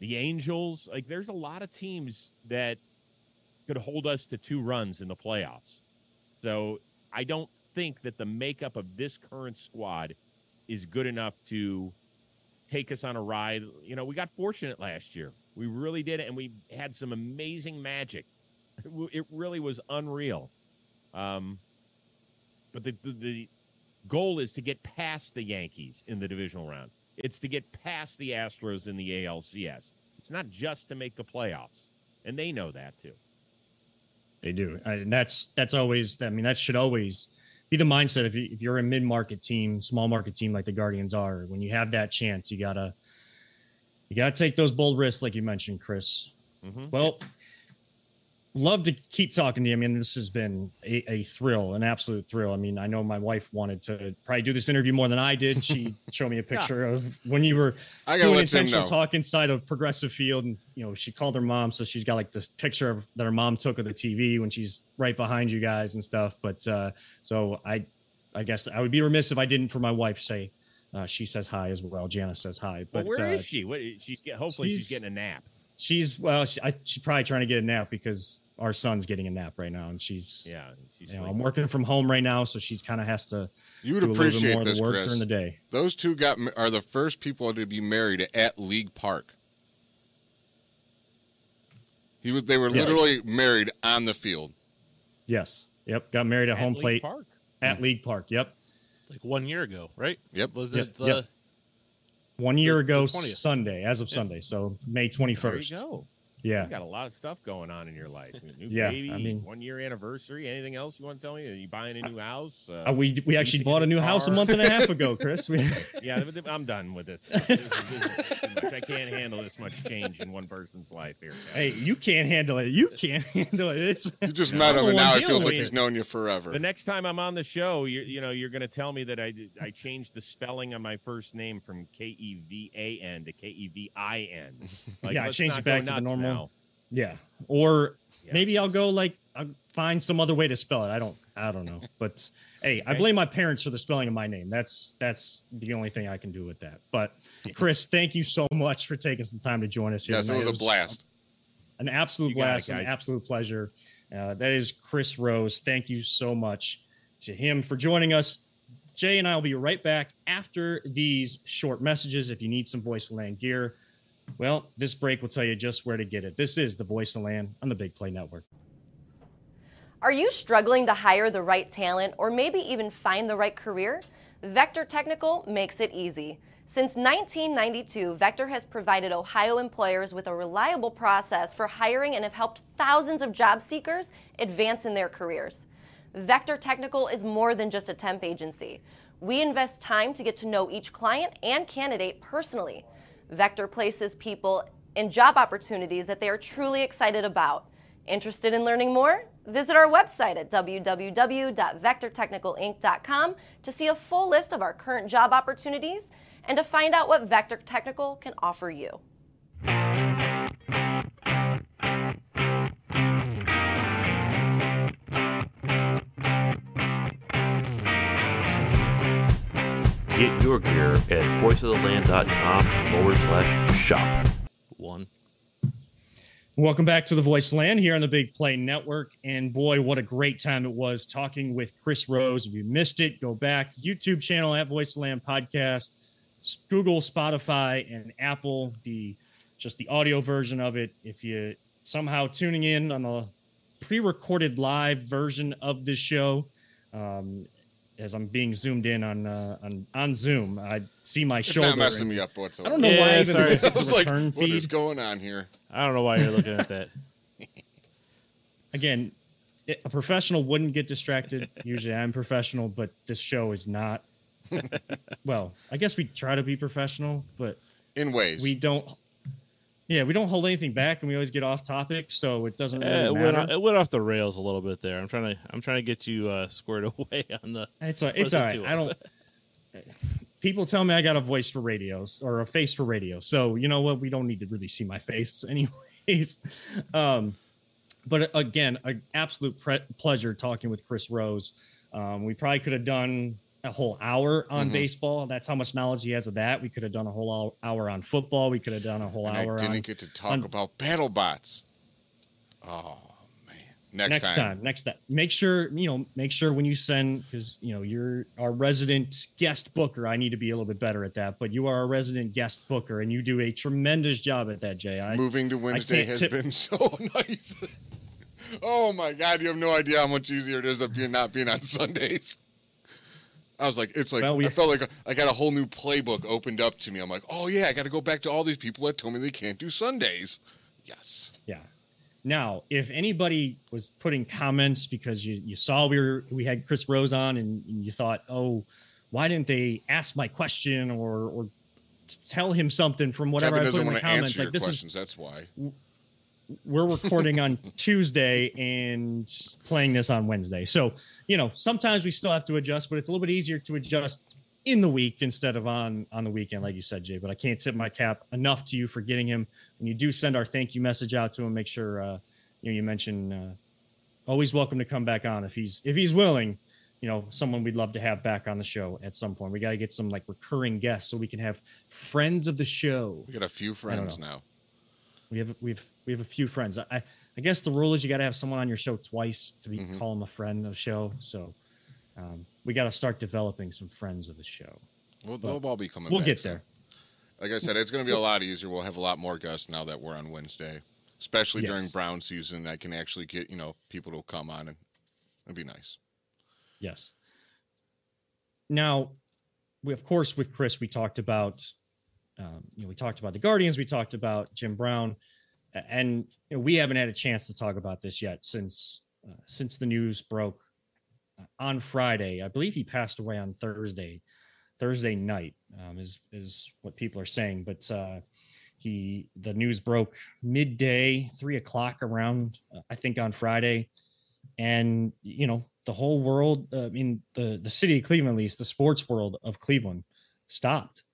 the Angels. Like, there's a lot of teams that could hold us to two runs in the playoffs. So I don't think that the makeup of this current squad is good enough to take us on a ride. You know, we got fortunate last year. We really did, it, and we had some amazing magic. It really was unreal. Um, but the, the, the goal is to get past the Yankees in the divisional round. It's to get past the Astros in the ALCS. It's not just to make the playoffs, and they know that too. They do, and that's that's always. I mean, that should always be the mindset if, you, if you're a mid-market team, small market team like the Guardians are. When you have that chance, you gotta you gotta take those bold risks, like you mentioned, Chris. Mm-hmm. Well, love to keep talking to you. I mean, this has been a, a, thrill, an absolute thrill. I mean, I know my wife wanted to probably do this interview more than I did. She showed me a picture yeah. of when you were doing intentional talk inside of Progressive Field, and you know, she called her mom, so she's got like this picture of, that her mom took of the TV when she's right behind you guys and stuff. But uh, so I, I guess I would be remiss if I didn't for my wife say. Uh, she says hi as well. Janice says hi. But well, where uh, is she? What, she's hopefully she's, she's getting a nap. She's well, she, I, she's probably trying to get a nap because our son's getting a nap right now, and she's yeah. She's you know, I'm working from home right now, so she's kind of has to. You would appreciate more this, work Chris. during the day. Those two got are the first people to be married at League Park. He was. They were yes. literally married on the field. Yes. Yep. Got married at, at home League plate Park. at League Park. Yep. Like one year ago, right? Yep. Was yep. it the? Yep one year the, ago the Sunday, as of. Sunday, so May twenty first. go. Yeah, you got a lot of stuff going on in your life. New yeah, baby, I mean, one year anniversary. Anything else you want to tell me? Are you buying a new house? Uh, uh, we we actually bought a new car? house a month and a half ago, Chris. We... yeah, I'm done with this. this, is, this I can't handle this much change in one person's life here. Hey, you can't handle it. You can't handle it. It's you just met him, and now it feels like he's known you forever. The next time I'm on the show, you you know you're going to tell me that I I changed the spelling on my first name from K E V A N to K E V I N. Like, yeah, I changed it back to the normal. Now. Yeah. Or yeah. maybe I'll go like I'll find some other way to spell it. I don't I don't know. But hey, I blame my parents for the spelling of my name. That's that's the only thing I can do with that. But Chris, thank you so much for taking some time to join us here. Yes, tonight. it was a blast. An absolute blast, it, an absolute pleasure. Uh, that is Chris Rose. Thank you so much to him for joining us. Jay and I will be right back after these short messages. If you need some voice land gear, well, this break will tell you just where to get it. This is the Voice of Land on the Big Play Network. Are you struggling to hire the right talent or maybe even find the right career? Vector Technical makes it easy. Since 1992, Vector has provided Ohio employers with a reliable process for hiring and have helped thousands of job seekers advance in their careers. Vector Technical is more than just a temp agency. We invest time to get to know each client and candidate personally. Vector places people in job opportunities that they are truly excited about. Interested in learning more? Visit our website at www.vectortechnicalinc.com to see a full list of our current job opportunities and to find out what Vector Technical can offer you. Get your gear at voiceoftheland.com forward slash shop. One. Welcome back to the Voice Land here on the Big Play Network. And boy, what a great time it was talking with Chris Rose. If you missed it, go back. YouTube channel at Voice Land Podcast, Google, Spotify, and Apple. The just the audio version of it. If you somehow tuning in on the pre-recorded live version of this show, um, as I'm being zoomed in on uh, on on Zoom, I see my it's shoulder. Not messing me up whatsoever. I don't know yeah, why. Even sorry. I was like, feed. "What is going on here?" I don't know why you're looking at that. Again, it, a professional wouldn't get distracted. Usually, I'm professional, but this show is not. well, I guess we try to be professional, but in ways we don't yeah, we don't hold anything back, and we always get off topic, so it doesn't really uh, it matter. Went, it went off the rails a little bit there. I'm trying to I'm trying to get you uh, squared away on the. It's a, it's all right. I don't. people tell me I got a voice for radios or a face for radio, so you know what? We don't need to really see my face, anyways. Um, but again, an absolute pre- pleasure talking with Chris Rose. Um, we probably could have done a whole hour on mm-hmm. baseball. That's how much knowledge he has of that. We could have done a whole hour on football. We could have done a whole and hour. I didn't on, get to talk on, about battle bots. Oh man! Next, time. next time. next time make sure you know make sure when you send because you know you're our resident guest booker i need to be a little bit better at that but you are a resident guest booker and you do a tremendous job at that jay I, moving to wednesday has tip- been so nice oh my god you have no idea how much easier it is of being not being on sundays I was like, it's like Well, we- I felt like I got a whole new playbook opened up to me. I'm like, oh yeah, I got to go back to all these people that told me they can't do Sundays. Yes, yeah now if anybody was putting comments because you, you saw we were we had chris rose on and, and you thought oh why didn't they ask my question or or tell him something from whatever Kevin i put in the want to comments answer like your this is questions. That's why. We're recording on Tuesday and playing this on Wednesday. So, you know, sometimes we still have to adjust, but it's a little bit easier to adjust in the week instead of on on the weekend, like you said, Jay. But I can't tip my cap enough to you for getting him. When you do send our thank you message out to him, make sure uh, you know you mention uh, always welcome to come back on if he's if he's willing. You know, someone we'd love to have back on the show at some point. We got to get some like recurring guests so we can have friends of the show. We got a few friends now. We have we've we have a few friends. I I guess the rule is you got to have someone on your show twice to be Mhm. call them a friend of the show. So um, we got to start developing some friends of the show. We'll, But they'll all be coming. We'll back, get so. there. Like I said, it's going to be a lot easier. We'll have a lot more guests now that we're on Wednesday, especially during Brown season. I can actually get you know people to come on and it'd be nice. Yes. Now, we of course with Chris we talked about, um, you know, we talked about the Guardians, we talked about Jim Brown, and you know, we haven't had a chance to talk about this yet since uh, since the news broke uh, on Friday. I believe he passed away on Thursday, Thursday night um, is is what people are saying, but. Uh, he the news broke midday three o'clock around uh, i think on friday and you know the whole world uh, i mean the the city of cleveland at least the sports world of cleveland stopped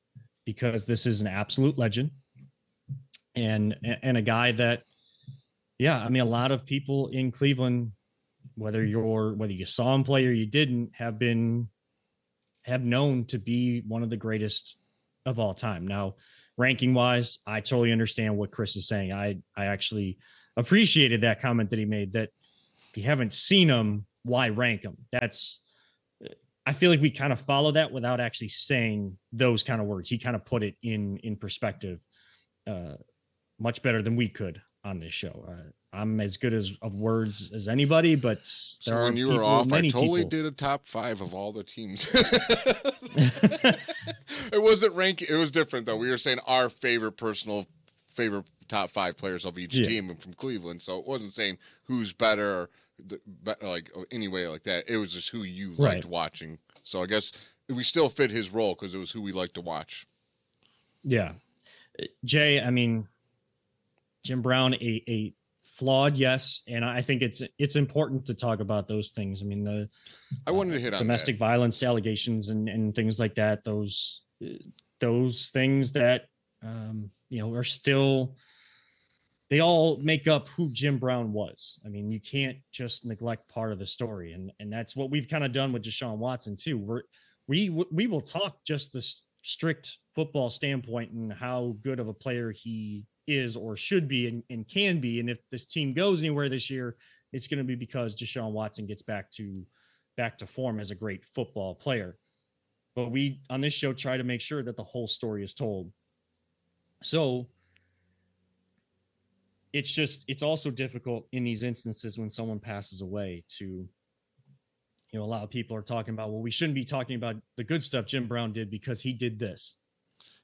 because this is an absolute legend. And and a guy that yeah i mean a lot of people in cleveland whether you're whether you saw him play or you didn't have been have known to be one of the greatest of all time. Now ranking wise i totally understand what chris is saying. I i actually appreciated that comment that he made that if you haven't seen him why rank him? That's i feel like we kind of follow that without actually saying those kind of words he kind of put it in in perspective uh much better than we could on this show uh, i'm as good as of words as anybody but So when you were people- off, I totally people- did a top five of all the teams. it wasn't ranking. It was different though. We were saying our favorite personal favorite top five players of each Yeah. team from Cleveland. So it wasn't saying who's better or be- like anyway like that. It was just who you liked Right. watching. So I guess we still fit his role because it was who we liked to watch. Yeah. Uh, Jay, I mean, Jim Brown, a, a flawed, yes. And I think it's it's important to talk about those things. I mean, the I wanted to hit on domestic violence allegations and, and things like that, those uh, those things that um, you know are still they all make up who Jim Brown was. I mean, you can't just neglect part of the story, and and that's what we've kind of done with Deshaun Watson too. We're we we will talk just the strict football standpoint and how good of a player he is or should be and, and can be, and if this team goes anywhere this year, it's going to be because Deshaun Watson gets back to back to form as a great football player. But we on this show try to make sure that the whole story is told. So it's just it's also difficult in these instances when someone passes away to you know a lot of people are talking about well we shouldn't be talking about the good stuff Jim Brown did because he did this.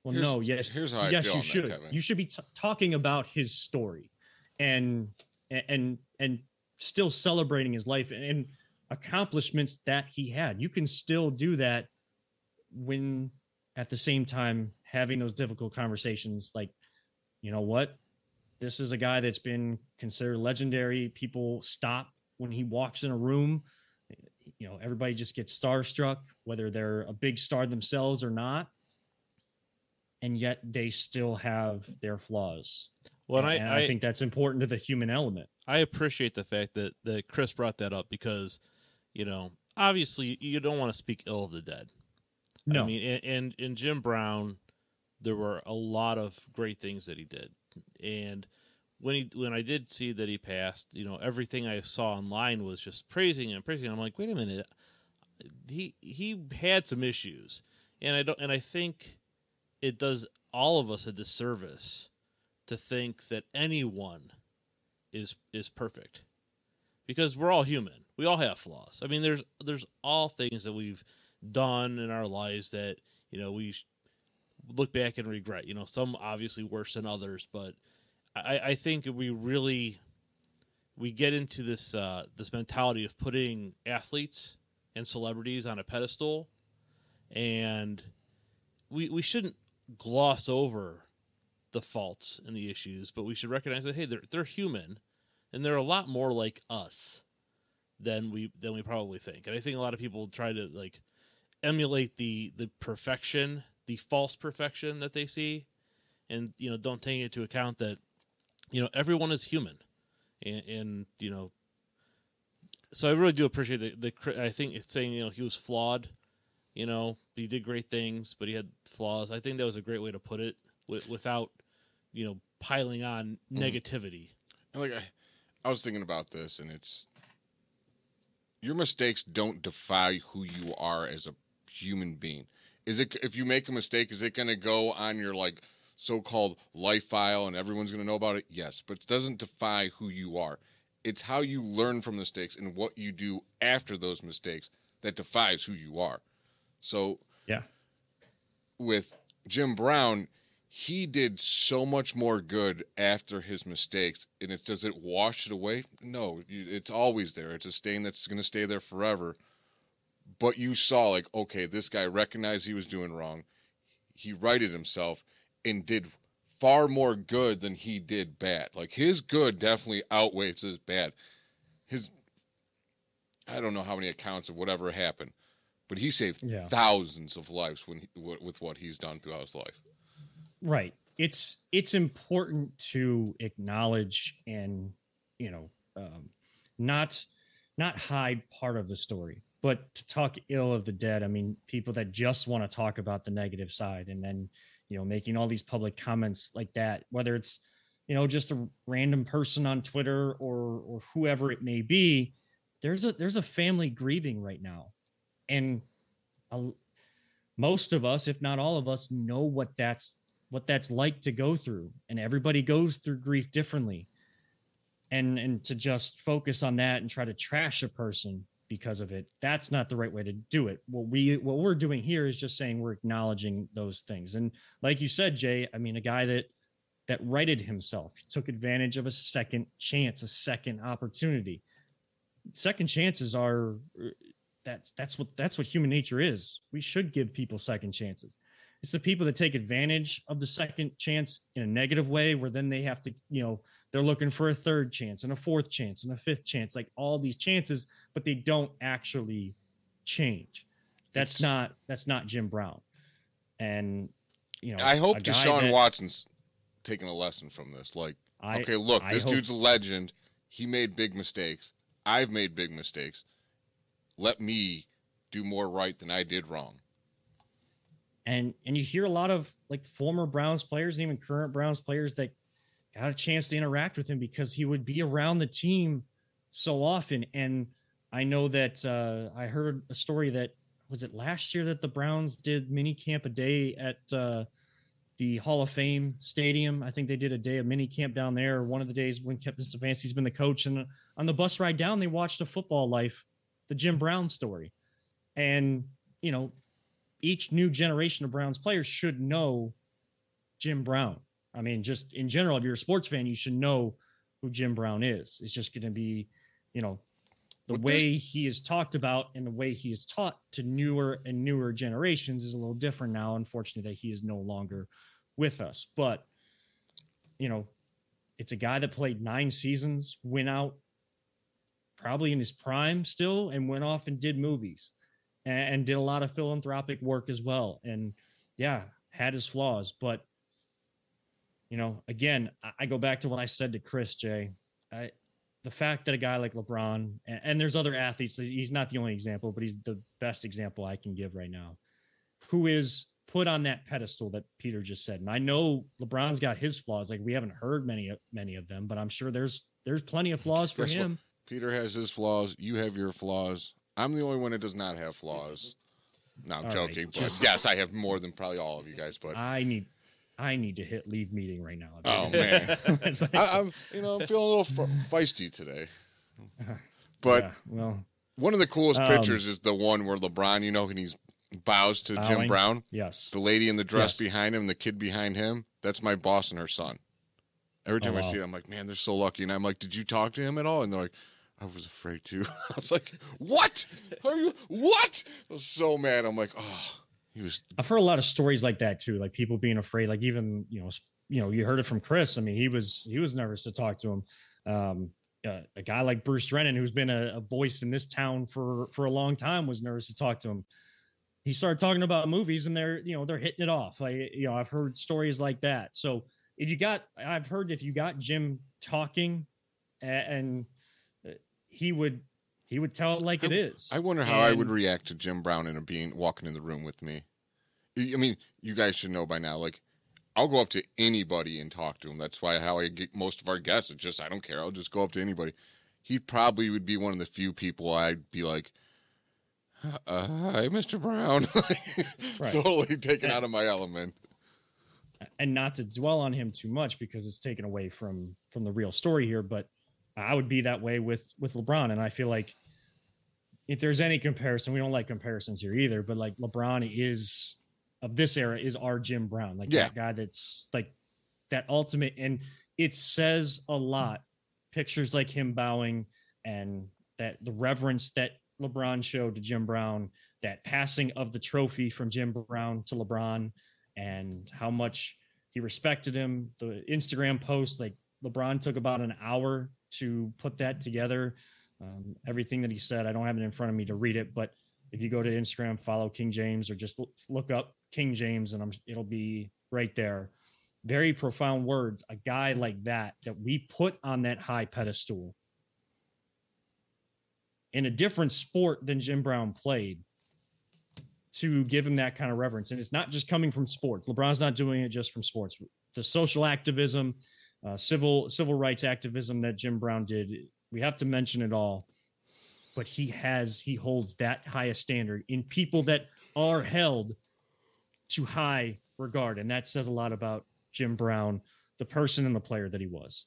Well no, yes. here's how I yes you that, should. Kevin. you should be t- talking about his story and and and still celebrating his life and, and accomplishments that he had. You can still do that when at the same time having those difficult conversations like you know what this is a guy that's been considered legendary. People stop when he walks in a room. You know everybody just gets starstruck whether they're a big star themselves or not. And yet they still have their flaws. Well, and and I, I I, think that's important to the human element. I appreciate the fact that that Chris brought that up because, you know, obviously you don't want to speak ill of the dead. no. I mean, and, and and Jim Brown, there were a lot of great things that he did, and when he when I did see that he passed, you know, everything I saw online was just praising and praising. Him. I'm like, wait a minute, he he had some issues, and I don't, and I think it does all of us a disservice to think that anyone is is perfect because we're all human. We all have flaws. I mean, there's there's all things that we've done in our lives that you know we look back and regret. You know, some obviously worse than others, but I, I think we really we get into this uh, this mentality of putting athletes and celebrities on a pedestal, and we we shouldn't gloss over the faults and the issues, but we should recognize that hey, they're they're human, and they're a lot more like us than we than we probably think. And I think a lot of people try to like emulate the the perfection, the false perfection that they see, and you know don't take into account that you know everyone is human, and, and you know. So I really do appreciate the, the I think it's saying you know he was flawed, you know he did great things, but he had flaws. I think that was a great way to put it without you know piling on mm-hmm. negativity. Like I, I was thinking about this, and it's your mistakes don't define who you are as a human being. Is it if you make a mistake, is it going to go on your like so-called life file and everyone's going to know about it? Yes, but it doesn't define who you are. It's how you learn from mistakes and what you do after those mistakes that defines who you are. So, yeah. With Jim Brown, he did so much more good after his mistakes and it does it wash it away no it's always there it's a stain that's going to stay there forever but you saw like okay this guy recognized he was doing wrong. He righted himself and did far more good than he did bad. Like his good definitely outweighs his bad. His i don't know how many accounts of whatever happened but he saved yeah. thousands of lives when he, with what he's done throughout his life. Right. It's it's important to acknowledge and you know um, not not hide part of the story but to talk ill of the dead i mean people that just want to talk about the negative side and then you know making all these public comments like that whether it's you know just a random person on twitter or or whoever it may be there's a there's a family grieving right now. And a, most of us if not all of us know what that's what that's like to go through. And everybody goes through grief differently. And and to just focus on that and try to trash a person because of it. That's not the right way to do it. What we what we're doing here is just saying we're acknowledging those things. And like you said jay i mean a guy that that righted himself took advantage of a second chance a second opportunity. Second chances are uh, that's that's what that's what human nature is. We should give people second chances. It's the people that take advantage of the second chance in a negative way, where then they have to, you know, they're looking for a third chance and a fourth chance and a fifth chance, like all these chances, but they don't actually change. That's it's, not that's not Jim Brown. And you know, I hope Deshaun that, Watson's taking a lesson from this. Like, I, okay, look, this hope, dude's a legend. He made big mistakes. I've made big mistakes. Let me do more right than I did wrong and and you hear a lot of like former Browns players, and even current Browns players that got a chance to interact with him because he would be around the team so often. And I know that uh, I heard a story that was it last year that the Browns did mini camp a day at uh, the Hall of Fame Stadium. I think they did a day of mini camp down there. One of the days when Kevin Stefanski's been the coach, and on the bus ride down, they watched a football life, the Jim Brown story, and you know each new generation of Browns players should know Jim Brown. I mean, just in general, if you're a sports fan, you should know who Jim Brown is. It's just going to be, you know, the With way this- he is talked about and the way he is taught to newer and newer generations is a little different now. Unfortunately, that he is no longer with us. But, you know, it's a guy that played nine seasons, went out probably in his prime still, and went off and did movies and, and did a lot of philanthropic work as well. And yeah, had his flaws, but you know, again, I go back to what I said to Chris Jay. I, the fact that a guy like LeBron and, and, there's other athletes, he's not the only example, but he's the best example I can give right now, who is put on that pedestal that Peter just said. And I know LeBron's got his flaws. Like we haven't heard many many of them, but I'm sure there's there's plenty of flaws for Guess what? him. Peter has his flaws. You have your flaws. I'm the only one that does not have flaws. No, I'm All right, joking. But yes, I have more than probably all of you guys. But I need I need to hit leave meeting right now. oh man, It's like- I, I'm you know I'm feeling a little fe- feisty today. But yeah, well, one of the coolest Um, pictures is the one where LeBron, you know, and he's bows to Jim Brown. yes. The lady in the dress Yes. behind him, the kid behind him, that's my boss and her son. Every time Oh, I see it, I'm like, man, they're so lucky. And I'm like, did you talk to him at all? And they're like, I was afraid to. I was like, what? Are you what? I was so mad. I'm like, oh, he was. I've heard a lot of stories like that too, like people being afraid. Like even you know, you know, you heard it from Chris. I mean, he was he was nervous to talk to him. Um, uh, a guy like Bruce Drennan, who's been a, a voice in this town for for a long time, was nervous to talk to him. He started talking about movies, and they're you know they're hitting it off. Like you know, I've heard stories like that. So if you got, I've heard if you got Jim talking, and uh, he would he would tell it like it is. I wonder how I would react to Jim Brown in a being walking in the room with me. I I mean, you guys should know by now. Like, I'll go up to anybody and talk to him. That's why how I get most of our guests. It's just I don't care. I'll just go up to anybody. He probably would be one of the few people I'd be like, uh, "Hi, Mr. Brown," Right. totally taken out of my element. and not to dwell on him too much because it's taken away from from the real story here but i would be that way with with lebron and i feel like if there's any comparison we don't like comparisons here either but like lebron is of this era is our jim brown like Yeah. that guy that's like that ultimate and it says a lot pictures like him bowing and that the reverence that lebron showed to jim brown that passing of the trophy from jim brown to lebron and how much he respected him. The Instagram post, like LeBron took about an hour to put that together. Um, everything that he said, I don't have it in front of me to read it, but if you go to Instagram, follow King James or just look up King James, and I'm, it'll be right there. Very profound words. A guy like that that we put on that high pedestal in a different sport than Jim Brown played to give him that kind of reverence. And it's not just coming from sports. LeBron's not doing it just from sports. The social activism, uh, civil civil rights activism that Jim Brown did, we have to mention it all. But he has he holds that highest standard in people that are held to high regard, and that says a lot about Jim Brown, the person and the player that he was.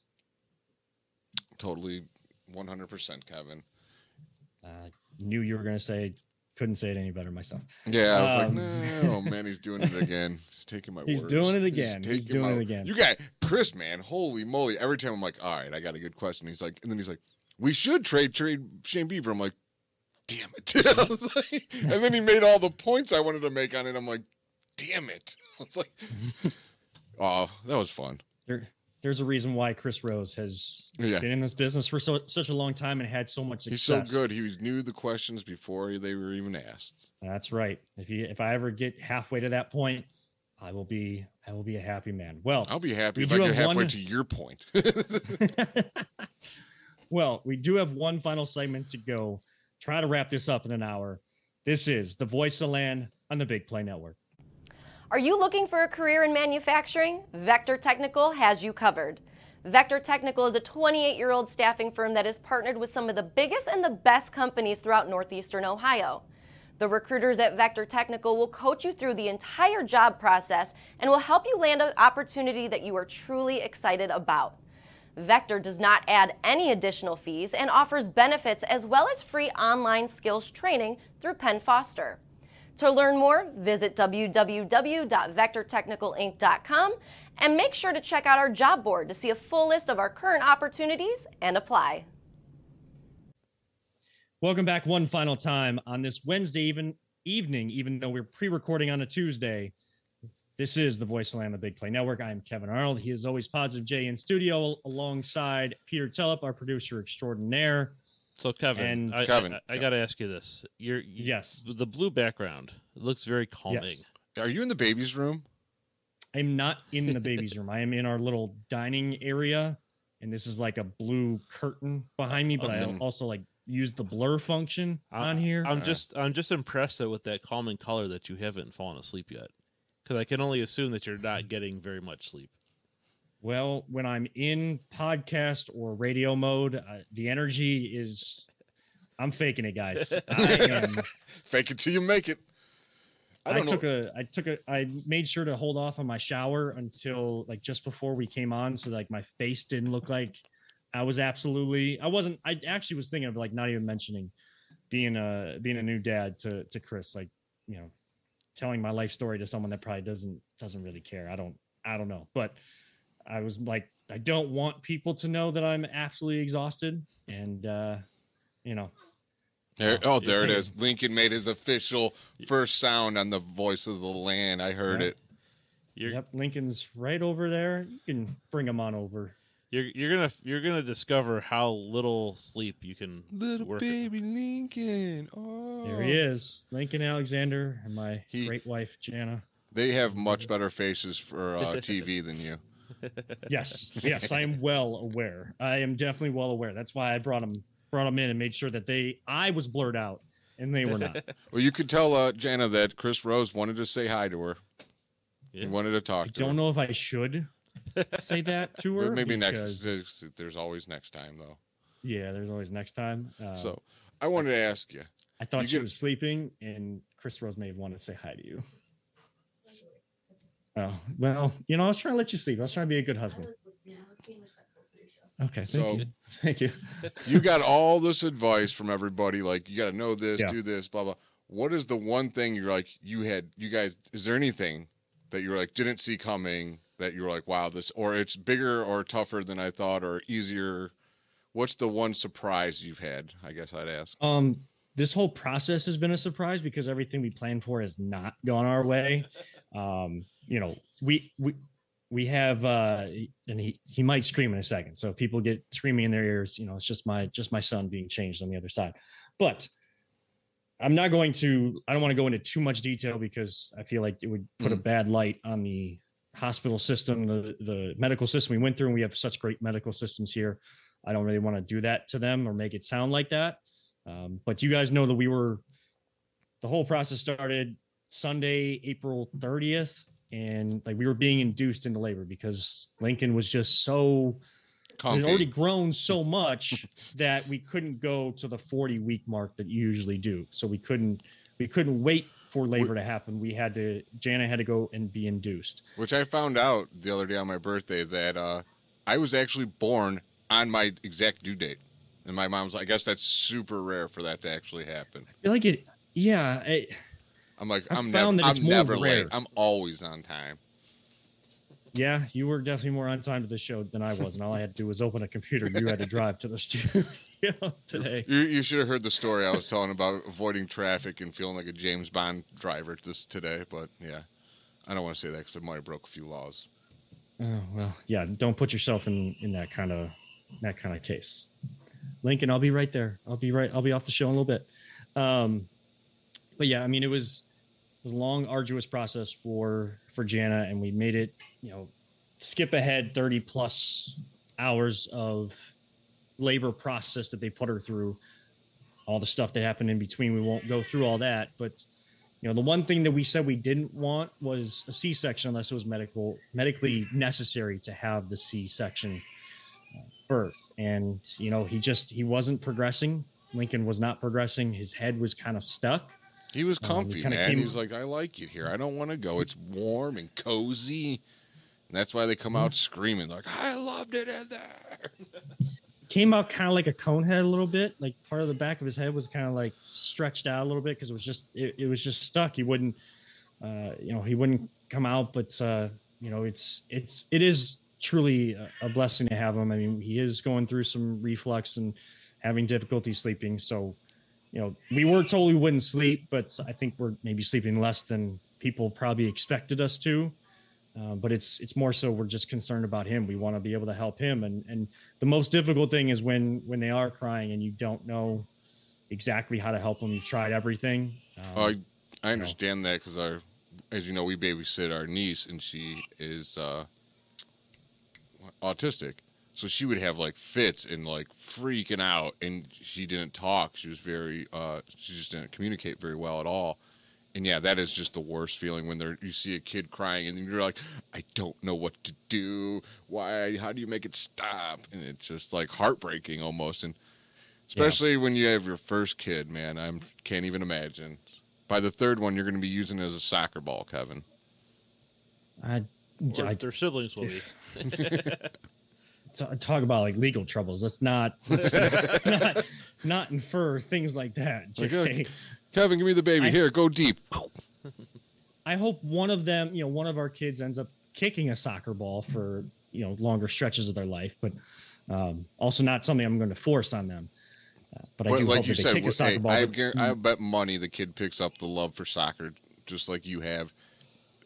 Totally, one hundred percent, Kevin. Uh, knew you were going to say, couldn't say it any better myself. Yeah, I was Um, like, no, man, he's doing it again. He's taking my He's words. doing it again. He's taking doing my- it again. You got Chris, man. Holy moly! Every time I'm like, all right, I got a good question. He's like, and then he's like, we should trade trade Shane Bieber. I'm like, damn it! I mm-hmm. was like- and then he made all the points I wanted to make on it. I'm like, damn it! I was like, oh, that was fun. there there's a reason why Chris Rose has Yeah. been in this business for so such a long time and had so much success. He's so good. He knew the questions before they were even asked. That's right. If you if I ever get halfway to that point, I will be I will be a happy man. Well, I'll be happy We if I get halfway one- to your point. well, we do have one final segment to go. Try to wrap this up in an hour. This is the voice of land on the Big Play Network. Are you looking for a career in manufacturing? Vector Technical has you covered. Vector Technical is a 28 year old staffing firm that has partnered with some of the biggest and the best companies throughout Northeastern Ohio. The recruiters at Vector Technical will coach you through the entire job process and will help you land an opportunity that you are truly excited about. Vector does not add any additional fees and offers benefits as well as free online skills training through Penn Foster. To learn more, visit www.vectortechnicalinc.com and make sure to check out our job board to see a full list of our current opportunities and apply. Welcome back one final time on this Wednesday even evening, even though we're pre-recording on a Tuesday. This is the Voice of Land, the Big Play Network. I'm Kevin Arnold. He is always Positive J in studio alongside Peter Tellup, our producer extraordinaire. So Kevin, And- I, Kevin, I, I got to ask you this: You're you, Yes. the blue background looks very calming. Yes. Are you in the baby's room? I'm not in the baby's room. I am in our little dining area, and this is like a blue curtain behind me. But I also like use the blur function I- on here. I'm Uh. just I'm just impressed that with that calming color that you haven't fallen asleep yet. Because I can only assume that you're not getting very much sleep. Well, when I'm in podcast or radio mode, uh, the energy is. I'm faking it, guys. I am. Fake it till you make it. I I, don't know. took a. I took a. I made sure to hold off on my shower until like just before we came on, so like my face didn't look like I was absolutely. I wasn't. I actually was thinking of like not even mentioning being a being a new dad to to Chris. Like you know, telling my life story to someone that probably doesn't doesn't really care. I don't. I don't know, but I was like, I don't want people to know that I'm absolutely exhausted, and uh, you know, There, oh, there it is. Lincoln made his official first sound on the voice of the land. I heard Yeah. it. You're yep, Lincoln's right over there. You can bring him on over. You're you're gonna you're gonna discover how little sleep you can Little work. baby Lincoln. Oh. There he is, Lincoln Alexander, and my He- great wife Jana. They have much better faces for uh, TV than you. Yes, yes, I am well aware. I am definitely well aware. That's why I brought them brought them in and made sure that they I was blurred out and they were not. Well, you could tell uh, Jana that Chris Rose wanted to say hi to her. He wanted to talk I to don't her. know if I should say that to her. But maybe next. because- There's, there's always next time though. Yeah, there's always next time. Uh, So I wanted to ask you. I thought you she get- was sleeping, and Chris Rose may have wanted to say hi to you. Oh well, you know, I was trying to let you sleep. I was trying to be a good husband. Okay, thank So- you, thank you. you got all this advice from everybody like you got to know this Yeah. do this blah blah what is the one thing you're like you had you guys is there anything that you're like didn't see coming that you're like wow this or it's bigger or tougher than i thought or easier what's the one surprise you've had i guess i'd ask Um, this whole process has been a surprise because everything we planned for has not gone our way. Um, you know, we we we have uh and he he might scream in a second. So if people get screaming in their ears, you know, it's just my just my son being changed on the other side. But I'm not going to I don't want to go into too much detail because I feel like it would put a bad light on the hospital system, the the medical system we went through, and we have such great medical systems here. I don't really want to do that to them or make it sound like that. Um, but you guys know that we were the whole process started Sunday, April 30th, and like we were being induced into labor because Lincoln was just so had Comfy. already grown so much that we couldn't go to the 40 week mark that you usually do. So we couldn't we couldn't wait for labor to happen. We had to Jana had to go and be induced. which i found out the other day on my birthday that uh i was actually born on my exact due date and my mom's like i guess that's super rare for that to actually happen I feel like it yeah, it, i'm like i'm found never that it's i'm never rare. late i'm always on time Yeah, you were definitely more on time to the show than I was, and all I had to do was open a computer. You had to drive to the studio today. You, you should have heard the story I was telling about avoiding traffic and feeling like a James Bond driver this today. But yeah, I don't want to say that because I might have broke a few laws. Oh well, yeah. Don't put yourself in in that kind of that kind of case. Lincoln, I'll be right there. I'll be right. I'll be off the show in a little bit. Um, but yeah, I mean, it was was a long, arduous process for for Jana, and we made it. You know, skip ahead thirty plus hours of labor process that they put her through. All the stuff that happened in between, we won't go through all that, but you know the one thing that we said we didn't want was a c-section unless it was medical medically necessary to have the c-section birth and you know he just he wasn't progressing lincoln was not progressing his head was kind of stuck He was Um, comfy, kinda man. came- He was like, I like it here. I don't want to go. It's warm and cozy. And that's why they come out screaming, like, I loved it in there. came out kind of like a cone head a little bit like part of the back of his head was kind of like stretched out a little bit because it was just it, it was just stuck he wouldn't uh you know he wouldn't come out but uh you know it's it's it is truly a blessing to have him i mean he is going through some reflux and having difficulty sleeping so you know we were told we wouldn't sleep but i think we're maybe sleeping less than people probably expected us to uh, but it's it's more so we're just concerned about him. We want to be able to help him, and and the most difficult thing is when when they are crying and you don't know exactly how to help them. You've tried everything. Um, I, I understand that because our, as you know, we babysit our niece and she is uh, autistic. So she would have like fits and like freaking out, and she didn't talk. She was very, uh, she just didn't communicate very well at all. And yeah, that is just the worst feeling when there you see a kid crying and you're like, I don't know what to do. Why? How do you make it stop? And it's just like heartbreaking almost. And especially when you have your first kid, man, I can't even imagine. By the third one, you're going to be using it as a soccer ball, Kevin. I, I their siblings will be. t- talk about like legal troubles. Let's not, let's not, not infer things like that. Like, Kevin, give me the baby. I- Here, go deep. I hope one of them, you know, one of our kids ends up kicking a soccer ball for you know longer stretches of their life, but um, also not something I'm going to force on them. Uh, but, I do like hope you that they said, kick a soccer hey, ball. I, but- I bet money the kid picks up the love for soccer just like you have.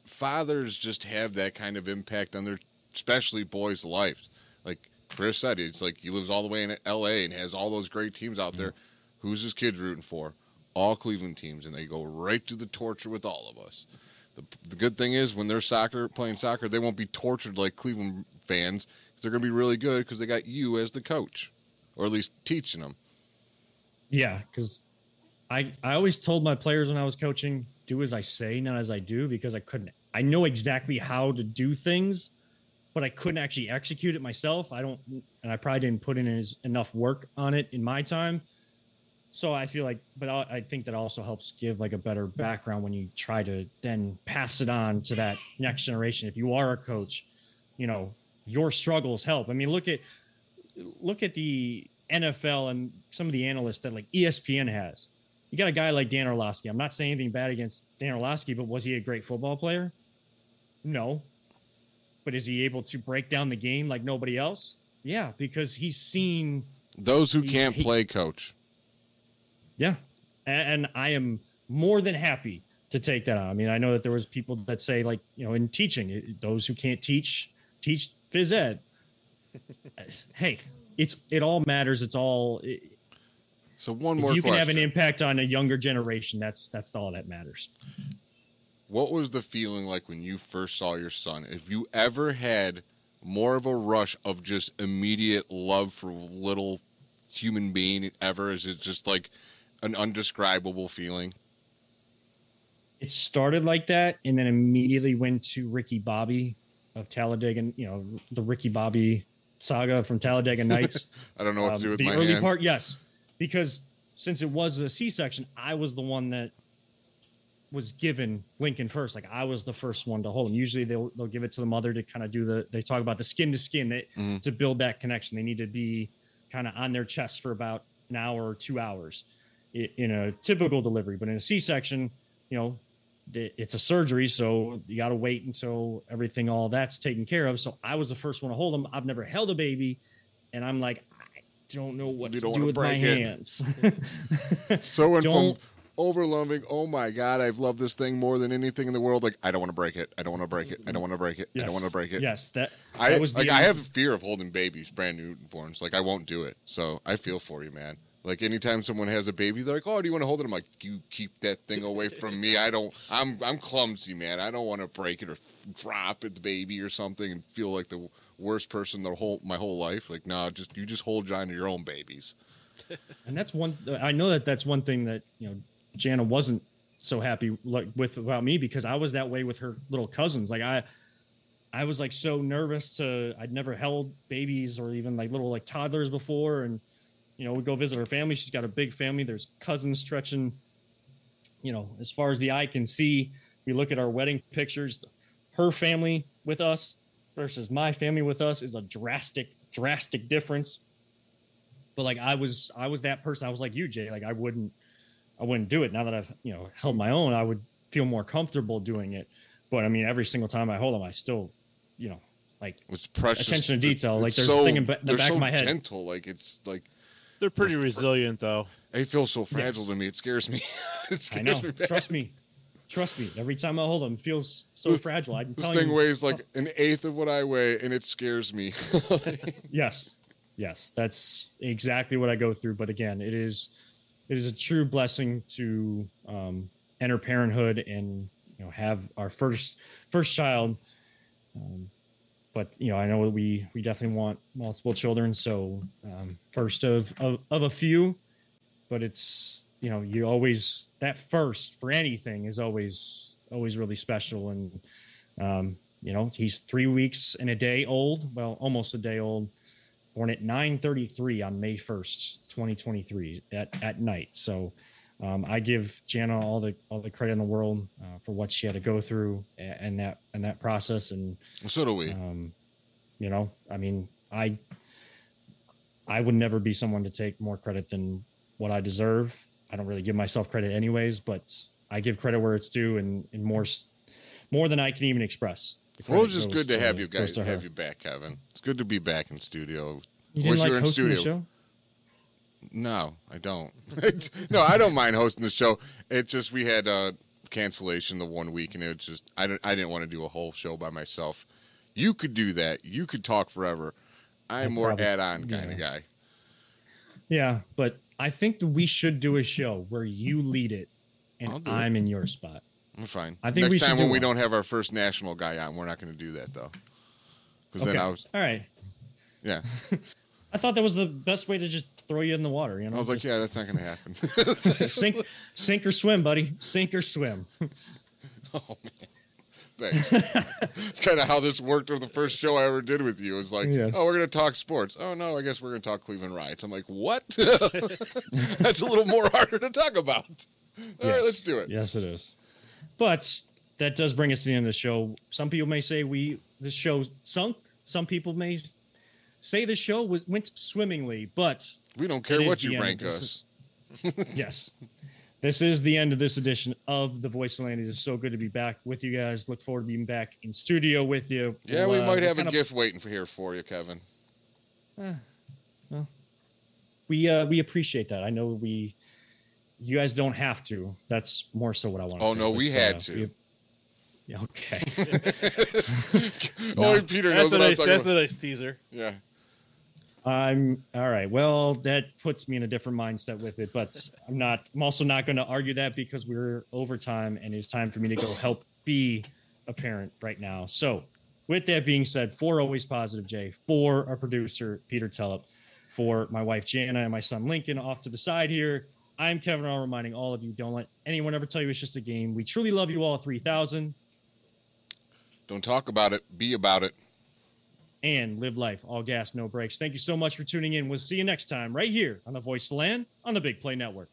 Fathers just have that kind of impact on their, especially boys' lives. Like Chris said, it's like he lives all the way in L.A. and has all those great teams out there. Who's his kid rooting for? All Cleveland teams, and they go right to the torture with all of us. The, the good thing is when they're soccer playing soccer, they won't be tortured like Cleveland fans. They're going to be really good because they got you as the coach, or at least teaching them. Yeah, because I I always told my players when I was coaching, do as I say, not as I do, because I couldn't. I know exactly how to do things, but I couldn't actually execute it myself. I don't, and I probably didn't put in as, enough work on it in my time. So I feel like, but I, I think that also helps give like a better background when you try to then pass it on to that next generation. If you are a coach, you know your struggles help. I mean, look at look at the NFL and some of the analysts that like ESPN has. You got a guy like Dan Orlovsky. I'm not saying anything bad against Dan Orlovsky, but was he a great football player? No. But is he able to break down the game like nobody else? Yeah, because he's seen Those who can't he- play, coach. Yeah. A- And I am more than happy to take that on. I mean, I know that there was people that say like, you know, in teaching, those who can't teach, teach phys ed. hey, it's it all matters. It's all it, So one more you can have an impact on a younger generation, that's that's all that matters. What was the feeling like when you first saw your son? If you ever had more of a rush of just immediate love for little human being ever, is it just like an undescribable feeling? It started like that, and then immediately went to Ricky Bobby of Talladega. You know, the Ricky Bobby saga from Talladega Nights. I don't know what Um, to do with the my early hands. part, yes, because since it was a C-section, I was the one that was given Lincoln first. Like I was the first one to hold him. Usually they'll they'll give it to the mother to kind of do the. They talk about the skin to skin that Mhm. to build that connection. They need to be kind of on their chest for about an hour or two hours in a typical delivery. But in a C-section, you know, it's a surgery, so you got to wait until everything all that's taken care of. So I was the first one to hold him. I've never held a baby, and I'm like, I don't know what You to do with my it. hands. So it went Don't- from over loving, oh my God, I've loved this thing more than anything in the world. Like, I don't want to break it. I don't want to break it. I don't want to break it. I don't want to break it. Yes, that, I, that was the like, I have a fear of holding babies, brand newborns. Like, I won't do it. So I feel for you, man. Like, anytime someone has a baby, they're like, oh, do you want to hold it? I'm like, you keep that thing away from me. I don't, I'm, I'm clumsy, man. I don't want to break it or drop it, the baby or something and feel like the worst person the whole, my whole life. Like, nah, just, you just hold on to your own babies. and that's one i know that that's one thing that you know jana wasn't so happy like with about me because i was that way with her little cousins. Like i i was like so nervous to i'd never held babies or even like little like toddlers before. And you know we go visit her family. She's got a big family. There's cousins stretching you know as far as the eye can see. We look at our wedding pictures. Her family with us versus my family with us is a drastic drastic difference. But like I was I was that person. I was like you, Jay. Like I wouldn't I wouldn't do it. Now that I've you know held my own, I would feel more comfortable doing it. But I mean, every single time I hold them, I still, you know, like It's precious. Attention to They're- detail, like, there's a thing in the they're back of so my head. Gentle, like it's like They're pretty resilient, though. they feel so fragile Yes. to me. It scares me. it I know. me. Bad. Trust me, trust me. Every time I hold them, it feels so fragile. I'm This thing you. weighs oh. like an eighth of what I weigh, and it scares me. Yes, yes, that's exactly what I go through. But again, it is it is a true blessing to um, enter parenthood and you know have our first first child. Um, but you know, I know we we definitely want multiple children, so um, first of, of of a few. But it's you know, you always that first for anything is always always really special. And um, you know, he's three weeks and a day old. Well, almost a day old. Born at 9:33 on May 1st, 2023, at at night. So. Um, I give Jana all the all the credit in the world uh, for what she had to go through and, that and that process, and So do we. um, you know, I mean, I I would never be someone to take more credit than what I deserve. I don't really give myself credit anyways, but I give credit where it's due and, and more more than I can even express. Well, it's just good to have you guys to her. have you back, Kevin. It's good to be back in studio. You didn't Wish like you were in hosting the studio. show? No, I don't. no, I don't mind hosting the show. It just we had a cancellation the one week, and it was just I didn't I didn't want to do a whole show by myself. You could do that. You could talk forever. I'm more add-on kind yeah. of guy. Yeah, but I think that we should do a show where you lead it and. I'm in your spot. I'm fine. I think Next time when we one. don't have our first national guy on, we're not going to do that though. Because Okay. then I was All right. yeah I thought that was the best way to just throw you in the water. You know, I was like Just yeah that's not going to happen. sink, sink or swim, buddy. Sink or swim. oh man. Thanks. it's kind of how this worked with the first show I ever did with you. It was like, Yes. oh, we're going to talk sports. Oh, no, I guess we're going to talk Cleveland Riots. I'm like, what? That's a little more harder to talk about. All right, Yes. let's do it. Yes, it is. But that does bring us to the end of the show. Some people may say we this show sunk. Some people may say the show was, went swimmingly. But We don't care what you rank us. yes, this is the end of this edition of the Voice of Land. It is so good to be back with you guys. Look forward to being back in studio with you. Yeah, We'll, we uh, might we'll have a of- gift waiting for here for you, Kevin. We uh, we appreciate that. I know we. You guys don't have to. That's more so what I want to say. Oh, say. no, we had uh, to. we- yeah, okay. Only Peter That's knows a what I'm nice. talking That's about. a nice teaser. Yeah. I'm all right. Well, that puts me in a different mindset with it, but I'm not. I'm also not going to argue that because we're overtime and it's time for me to go help be a parent right now. So, with that being said, for always positive Jay, for our producer Peter Tellep, for my wife Jana and my son Lincoln off to the side here. I'm Kevin R. reminding all of you: don't let anyone ever tell you it's just a game. We truly love you all. Three thousand Don't talk about it. Be about it. and live life all gas, no brakes. Thank you so much for tuning in. We'll see you next time right here on the Voice of Land on the Big Play Network.